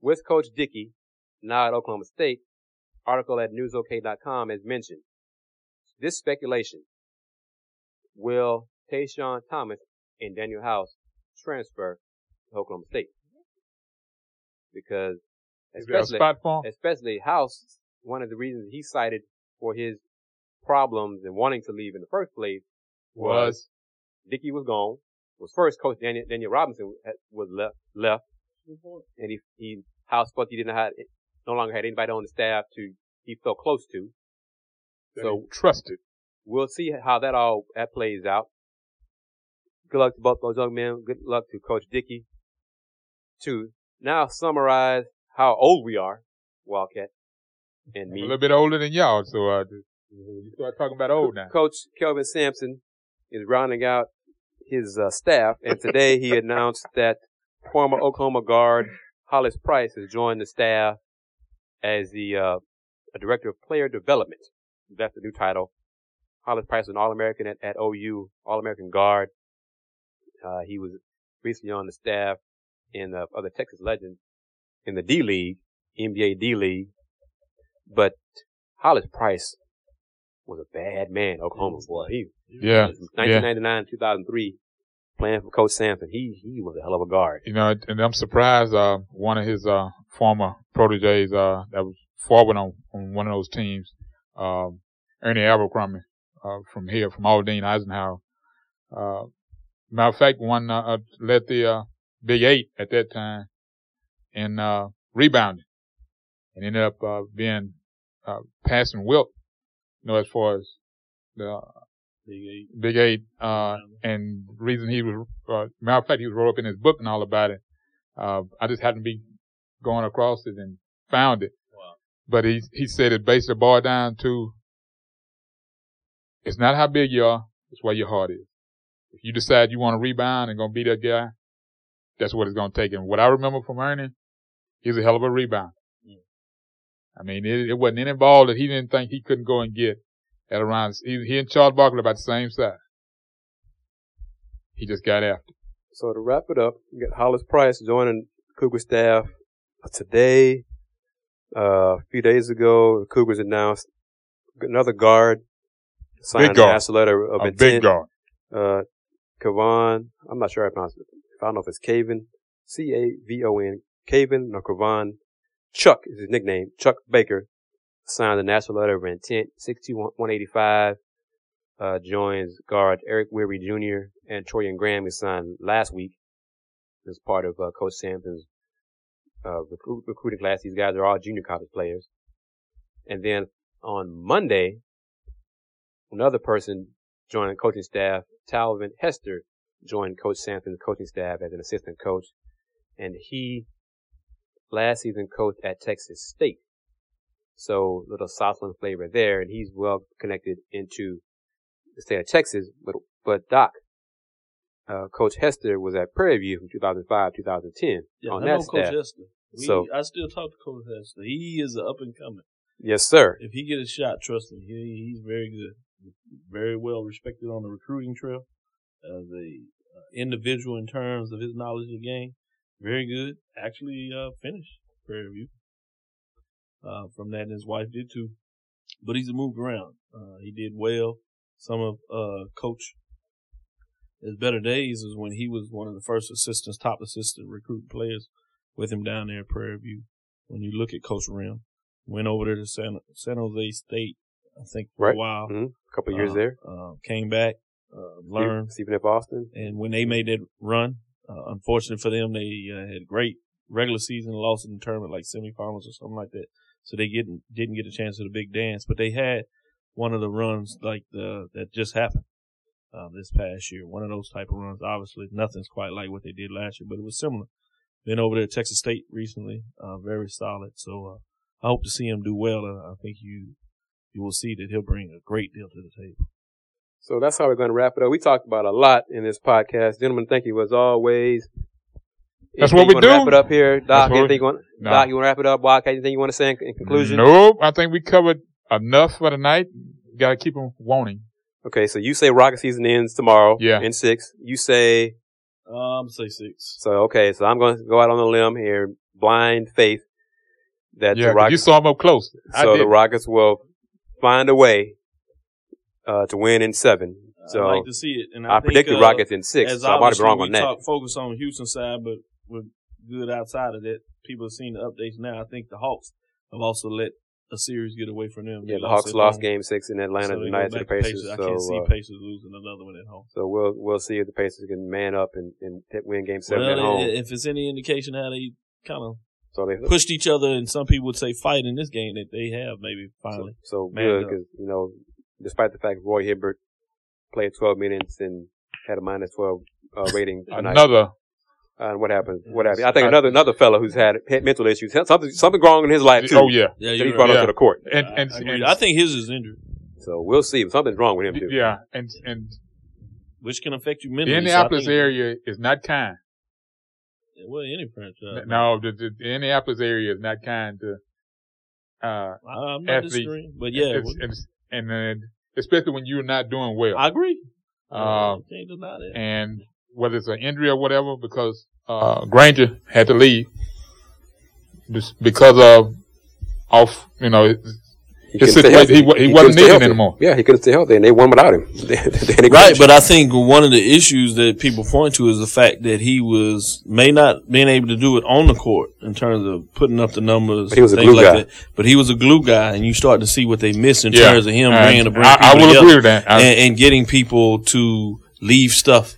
[SPEAKER 1] With Coach Dickey, now at Oklahoma State, article at newsok.com has mentioned this speculation. Will TaShawn Thomas and Danuel House transfer to Oklahoma State? Because especially, especially House, one of the reasons he cited for his problems and wanting to leave in the first place was, was Dickey was gone. Was first coach Daniel, Daniel Robinson uh, was left, left. And he, he, House felt he didn't have, no longer had anybody on the staff to he felt close to.
[SPEAKER 2] That so trusted.
[SPEAKER 1] We'll see how that all that plays out. Good luck to both those young men. Good luck to Coach Dickey. to now summarize how old we are, Wildcat and
[SPEAKER 2] I'm a little bit older than y'all, so uh, you start talking about old now.
[SPEAKER 1] Coach Kelvin Sampson is rounding out his uh, staff, and today he (laughs) announced that former Oklahoma guard Hollis Price has joined the staff as the uh, a director of player development. That's the new title. Hollis Price was an All-American at, at OU, All-American guard. Uh, he was recently on the staff in the other Texas Legends in the D League, NBA D League. But Hollis Price was a bad man, Oklahoma boy. He
[SPEAKER 2] Yeah,
[SPEAKER 1] 1999, 2003, playing for Coach Sampson. He he was a hell of a guard.
[SPEAKER 2] you know, and I'm surprised. Uh, one of his uh former proteges uh that was forward on on one of those teams, um, Ernie Abercrombie, uh, from here from Aldine Eisenhower. Uh, matter of fact, one uh, led the Big Eight at that time in rebounding, and ended up being passing Wilt. You know, as far as the
[SPEAKER 3] Big Eight.
[SPEAKER 2] Big Eight, uh, and reason he was, uh, matter of fact, he was wrote up in his book and all about it. Uh, I just happened to be going across it and found it.
[SPEAKER 3] Wow.
[SPEAKER 2] But he, he said it basically boiled down to, it's not how big you are, it's where your heart is. If you decide you want to rebound and gonna be that guy, that's what it's gonna take. And what I remember from Ernie, he's a hell of a rebound. I mean, it, it wasn't any ball that he didn't think he couldn't go and get at around, he, he and Charles Barkley about the same size. He just got after.
[SPEAKER 1] So to wrap it up, we got Hollis Price joining Cougar staff today. Uh, a few days ago, the Cougars announced another guard signed a
[SPEAKER 2] guard.
[SPEAKER 1] letter of
[SPEAKER 2] A
[SPEAKER 1] intent.
[SPEAKER 2] big guard.
[SPEAKER 1] Uh, Kavan, I'm not sure how to pronounce it. I don't know if it's Caven, C-A-V-O-N, Caven or Kavan. Chuck is his nickname. Chuck Baker signed the national letter of intent, 6185. Uh, joins guard Eric Weary Jr. and Torian Graham, who signed last week as part of uh, Coach Sampson's uh, recruit, recruiting class. These guys are all junior college players. And then on Monday, another person joined the coaching staff. Talvin Hester joined Coach Sampson's coaching staff as an assistant coach. And he last season coached at Texas State. So little Southland flavor there. And he's well connected into the state of Texas. But, but Doc, uh, Coach Hester was at Prairie View from 2005, 2010
[SPEAKER 3] Yeah,
[SPEAKER 1] on
[SPEAKER 3] I
[SPEAKER 1] that
[SPEAKER 3] know Coach
[SPEAKER 1] staff.
[SPEAKER 3] Hester. We,
[SPEAKER 1] So-
[SPEAKER 3] I still talk to Coach Hester. He is an up and coming.
[SPEAKER 1] Yes, sir.
[SPEAKER 3] If he get a shot, trust me, he, he's very good. Very well respected on the recruiting trail as a uh, individual in terms of his knowledge of the game. Very good. Actually, uh, finished Prairie View. Uh, from that, and his wife did too. But he's moved around. Uh, he did well. Some of, uh, Coach his better days is when he was one of the first assistants, top assistant recruiting players with him down there at Prairie View. When you look at Coach Rim, went over there to San, San Jose State, I think for
[SPEAKER 1] Right.
[SPEAKER 3] a while.
[SPEAKER 1] hmm A couple years
[SPEAKER 3] Uh,
[SPEAKER 1] there.
[SPEAKER 3] Uh, came back, uh, learned,
[SPEAKER 1] Stephen F. Austin.
[SPEAKER 3] and when they made that run, uh, unfortunate for them, they uh, had great regular season, lost in the tournament like semifinals or something like that. So they didn't didn't get a chance at a big dance, but they had one of the runs like the that just happened uh, this past year. One of those type of runs. Obviously, nothing's quite like what they did last year, but it was similar. Been over there at Texas State recently, uh, very solid. So uh, I hope to see him do well, and I think you you will see that he'll bring a great deal to the table.
[SPEAKER 1] So that's how we're going to wrap it up. We talked about a lot in this podcast. Gentlemen, thank you as always.
[SPEAKER 2] That's what we
[SPEAKER 1] you wanna
[SPEAKER 2] do.
[SPEAKER 1] Wrap it up here. Doc,
[SPEAKER 2] That's what we-
[SPEAKER 1] anything you want,
[SPEAKER 2] No.
[SPEAKER 1] Doc, you want to wrap it up? Wildcat, anything you want to say in, in conclusion?
[SPEAKER 2] Nope. I think we covered enough for tonight. You Got to keep them wanting.
[SPEAKER 1] Okay, so you say rocket season ends tomorrow.
[SPEAKER 2] Yeah.
[SPEAKER 1] In six. You say,
[SPEAKER 3] Um, say six.
[SPEAKER 1] so okay, so I'm going to go out on a limb here, blind faith that
[SPEAKER 2] Yeah,
[SPEAKER 1] the
[SPEAKER 2] 'cause
[SPEAKER 1] Rockets,
[SPEAKER 2] you saw them up close. I
[SPEAKER 1] so the. Rockets will find a way, uh, to win in seven. So
[SPEAKER 3] I like to see it, and I,
[SPEAKER 1] I,
[SPEAKER 3] think,
[SPEAKER 1] predicted
[SPEAKER 3] uh,
[SPEAKER 1] Rockets in six,
[SPEAKER 3] as
[SPEAKER 1] so I might be
[SPEAKER 3] obviously
[SPEAKER 1] wrong on that.
[SPEAKER 3] Talk, focus on Houston side, but we're good outside of that. People have seen the updates now. I think the Hawks have also let a series get away from them.
[SPEAKER 1] Yeah,
[SPEAKER 3] They
[SPEAKER 1] the Hawks lost
[SPEAKER 3] home.
[SPEAKER 1] game six in Atlanta
[SPEAKER 3] So they
[SPEAKER 1] tonight to the
[SPEAKER 3] back
[SPEAKER 1] Pacers.
[SPEAKER 3] I
[SPEAKER 1] So,
[SPEAKER 3] can't see
[SPEAKER 1] uh,
[SPEAKER 3] Pacers losing another one at home.
[SPEAKER 1] so we'll we'll see if the Pacers can man up and, and win game seven
[SPEAKER 3] well,
[SPEAKER 1] at home.
[SPEAKER 3] if it's any indication how they kind of
[SPEAKER 1] so they
[SPEAKER 3] pushed each other, and some people would say fight in this game, that they have maybe finally.
[SPEAKER 1] so, so good because you know, despite the fact Roy Hibbert played 12 minutes and had a minus 12 uh, rating tonight.
[SPEAKER 2] Another,
[SPEAKER 1] Uh, what happened? What happened? I think another another fellow who's had had mental issues, something something wrong in his life too.
[SPEAKER 2] Oh yeah,
[SPEAKER 3] Yeah,
[SPEAKER 1] that
[SPEAKER 3] you're
[SPEAKER 1] he brought
[SPEAKER 3] right.
[SPEAKER 1] up to the court.
[SPEAKER 2] and
[SPEAKER 3] I,
[SPEAKER 2] and,
[SPEAKER 3] I
[SPEAKER 2] and
[SPEAKER 3] I think his is injured,
[SPEAKER 1] So we'll see. Something's wrong with him too.
[SPEAKER 2] yeah, and and
[SPEAKER 3] which can affect you mentally. the.
[SPEAKER 2] Indianapolis
[SPEAKER 3] so
[SPEAKER 2] area is not kind.
[SPEAKER 3] Well, any franchise.
[SPEAKER 2] No, the, the, the Indianapolis area is not kind to. Uh,
[SPEAKER 3] I- I'm not
[SPEAKER 2] athletes.
[SPEAKER 3] disagreeing, but yeah,
[SPEAKER 2] it's, it's, and then especially when you're not doing well.
[SPEAKER 3] I agree.
[SPEAKER 2] Um,
[SPEAKER 3] can't deny that.
[SPEAKER 2] and whether it's an injury or whatever, because uh, Granger had to leave Bes- because of off, you know,
[SPEAKER 1] He
[SPEAKER 2] His situation- he
[SPEAKER 1] healthy.
[SPEAKER 2] wa- he wasn't
[SPEAKER 1] stay
[SPEAKER 2] needed
[SPEAKER 1] healthy.
[SPEAKER 2] anymore.
[SPEAKER 1] Yeah, he couldn't stay healthy, and they won without him. (laughs) They- they-
[SPEAKER 3] Right, but I think one of the issues that people point to is the fact that he was may not being able to do it on the court in terms of putting up the numbers.
[SPEAKER 1] But he was a glue
[SPEAKER 3] like
[SPEAKER 1] guy.
[SPEAKER 3] That. But he was a glue guy, and you start to see what they miss in
[SPEAKER 2] Yeah.
[SPEAKER 3] terms of him
[SPEAKER 2] And
[SPEAKER 3] bringing to bring
[SPEAKER 2] I- I
[SPEAKER 3] people
[SPEAKER 2] will
[SPEAKER 3] together
[SPEAKER 2] agree with that. I-
[SPEAKER 3] and, and getting people to leave stuff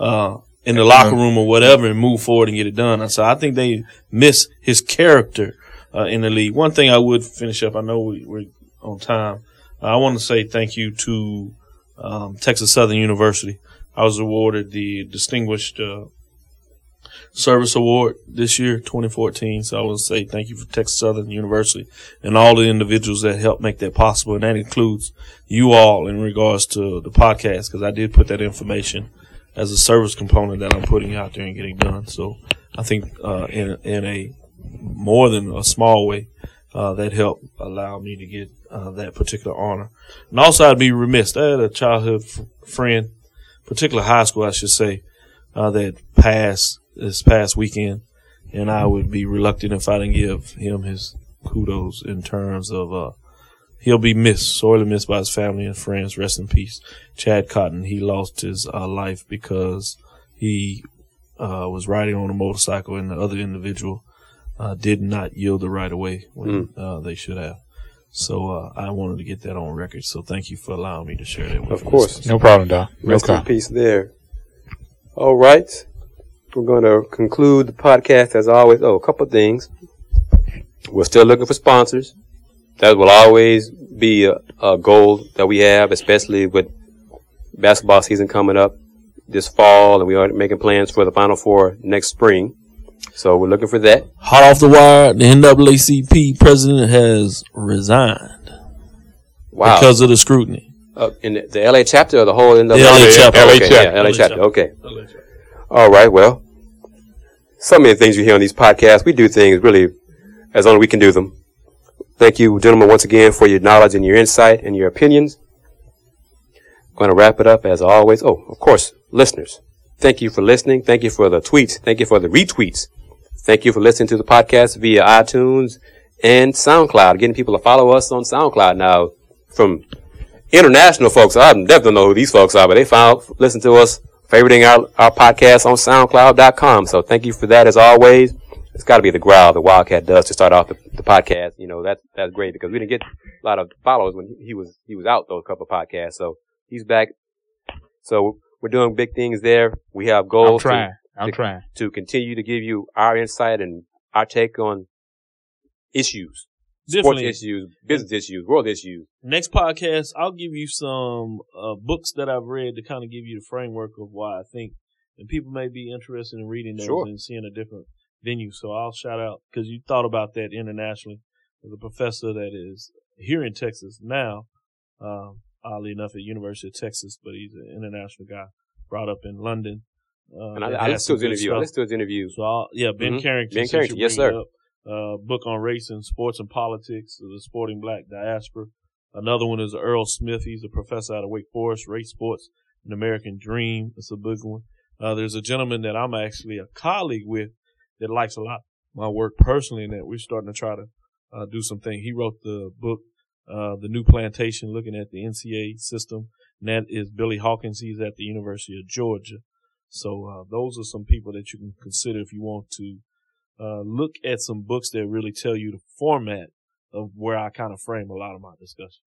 [SPEAKER 3] uh, in the locker room or whatever and move forward and get it done. And so I think they miss his character uh, in the league. One thing I would finish up. I know we, we're on time. I want to say thank you to um, Texas Southern University. I was awarded the Distinguished uh, Service Award this year, 2014. So I want to say thank you for Texas Southern University and all the individuals that helped make that possible. And that includes you all in regards to the podcast, because I did put that information as a service component that I'm putting out there and getting done. So I think uh, in, in a more than a small way, uh, that helped allow me to get uh, that particular honor. And also, I'd be remiss. I had a childhood f- friend, particular high school, I should say, uh, that passed this past weekend, and I would be reluctant if I didn't give him his kudos in terms of uh, he'll be missed, sorely missed by his family and friends. Rest in peace, Chad Cotton. He lost his uh, life because he uh, was riding on a motorcycle, and the other individual uh, did not yield the right of way when uh, they should have. So uh, I wanted to get that on record. So thank you for allowing me to share that with you.
[SPEAKER 1] Of
[SPEAKER 3] you.
[SPEAKER 1] course.
[SPEAKER 2] no problem, Doc. No
[SPEAKER 1] Rest in peace there. All right. We're going to conclude the podcast as always. Oh, a couple of things. We're still looking for sponsors. That will always be a, a goal that we have, especially with basketball season coming up this fall, and we are making plans for the Final Four next spring. So we're looking for that.
[SPEAKER 3] Hot off the wire, the NAACP president has resigned
[SPEAKER 1] Wow.
[SPEAKER 3] because of the scrutiny.
[SPEAKER 1] uh, in the, the LA chapter or the whole NAACP?
[SPEAKER 3] The LA chapter.
[SPEAKER 2] LA
[SPEAKER 1] Okay,
[SPEAKER 2] chapter.
[SPEAKER 1] yeah, LA
[SPEAKER 3] LA
[SPEAKER 1] chapter.
[SPEAKER 3] chapter.
[SPEAKER 1] Okay. All right. Well, so many things you hear on these podcasts. We do things really as only we can do them. Thank you, gentlemen, once again for your knowledge and your insight and your opinions. I'm going to wrap it up as always. Oh, of course, listeners. Thank you for listening. Thank you for the tweets. Thank you for the retweets. Thank you for listening to the podcast via iTunes and SoundCloud. Getting people to follow us on SoundCloud now from international folks. I definitely don't know who these folks are, but they found, listen to us, favoriting our, our podcast on SoundCloud.com. So thank you for that as always. It's got to be the growl the Wildcat does to start off the, the podcast. You know, that's, that's great because we didn't get a lot of followers when he was, he was out those couple of podcasts. So he's back. So we're doing big things there. We have goals.
[SPEAKER 2] I'm
[SPEAKER 1] goals to,
[SPEAKER 2] trying. I'm
[SPEAKER 1] to-
[SPEAKER 2] trying.
[SPEAKER 1] to continue to give you our insight and our take on issues, sports issues, business issues, world issues.
[SPEAKER 3] Next podcast, I'll give you some uh, books that I've read to kind of give you the framework of why I think, and people may be interested in reading those
[SPEAKER 1] Sure.
[SPEAKER 3] and seeing a different venue. So I'll shout out because you thought about that internationally. There's a professor that is here in Texas now, um, oddly enough at University of Texas, but he's an international guy, brought up in London. Uh,
[SPEAKER 1] And I, I listened to his interview. I
[SPEAKER 3] stuff.
[SPEAKER 1] listened to his interview.
[SPEAKER 3] So I'll, yeah, Ben
[SPEAKER 1] Mhm.
[SPEAKER 3] Carrington.
[SPEAKER 1] Ben Carrington, yes, sir.
[SPEAKER 3] up. Uh, book on race and sports and politics the sporting black diaspora. Another one is Earl Smith. He's a professor out of Wake Forest, race sports, an American dream. It's a big one. Uh, there's a gentleman that I'm actually a colleague with that likes a lot my work personally and that we're starting to try to uh, do something. He wrote the book, uh, The New Plantation, looking at the NCAA system. And that is Billy Hawkins. He's at the University of Georgia. So, uh, those are some people that you can consider if you want to, uh, look at some books that really tell you the format of where I kind of frame a lot of my discussion.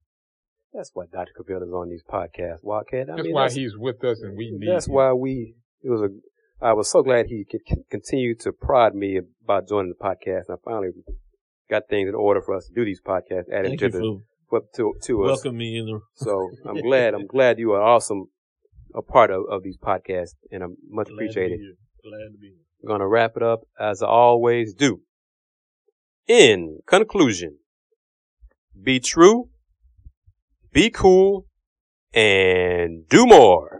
[SPEAKER 1] That's why Dr. Cavil is on these podcasts. Wildcat. I
[SPEAKER 2] That's
[SPEAKER 1] mean,
[SPEAKER 2] why
[SPEAKER 1] that's,
[SPEAKER 2] he's with us and we need
[SPEAKER 1] that's
[SPEAKER 2] him.
[SPEAKER 1] why we, it was a, I was so glad he could continue to prod me about joining the podcast. And I finally got things in order for us to do these podcasts, added
[SPEAKER 3] Thank
[SPEAKER 1] to
[SPEAKER 3] you
[SPEAKER 1] the, to, to us.
[SPEAKER 3] welcoming me in the (laughs)
[SPEAKER 1] So I'm (laughs) glad, I'm glad you are awesome, a part of, of these podcasts and I'm much
[SPEAKER 3] glad to be
[SPEAKER 1] appreciated.
[SPEAKER 3] here. Glad to be here.
[SPEAKER 1] I'm going to wrap it up as I always do. In conclusion, be true, be cool, and do more.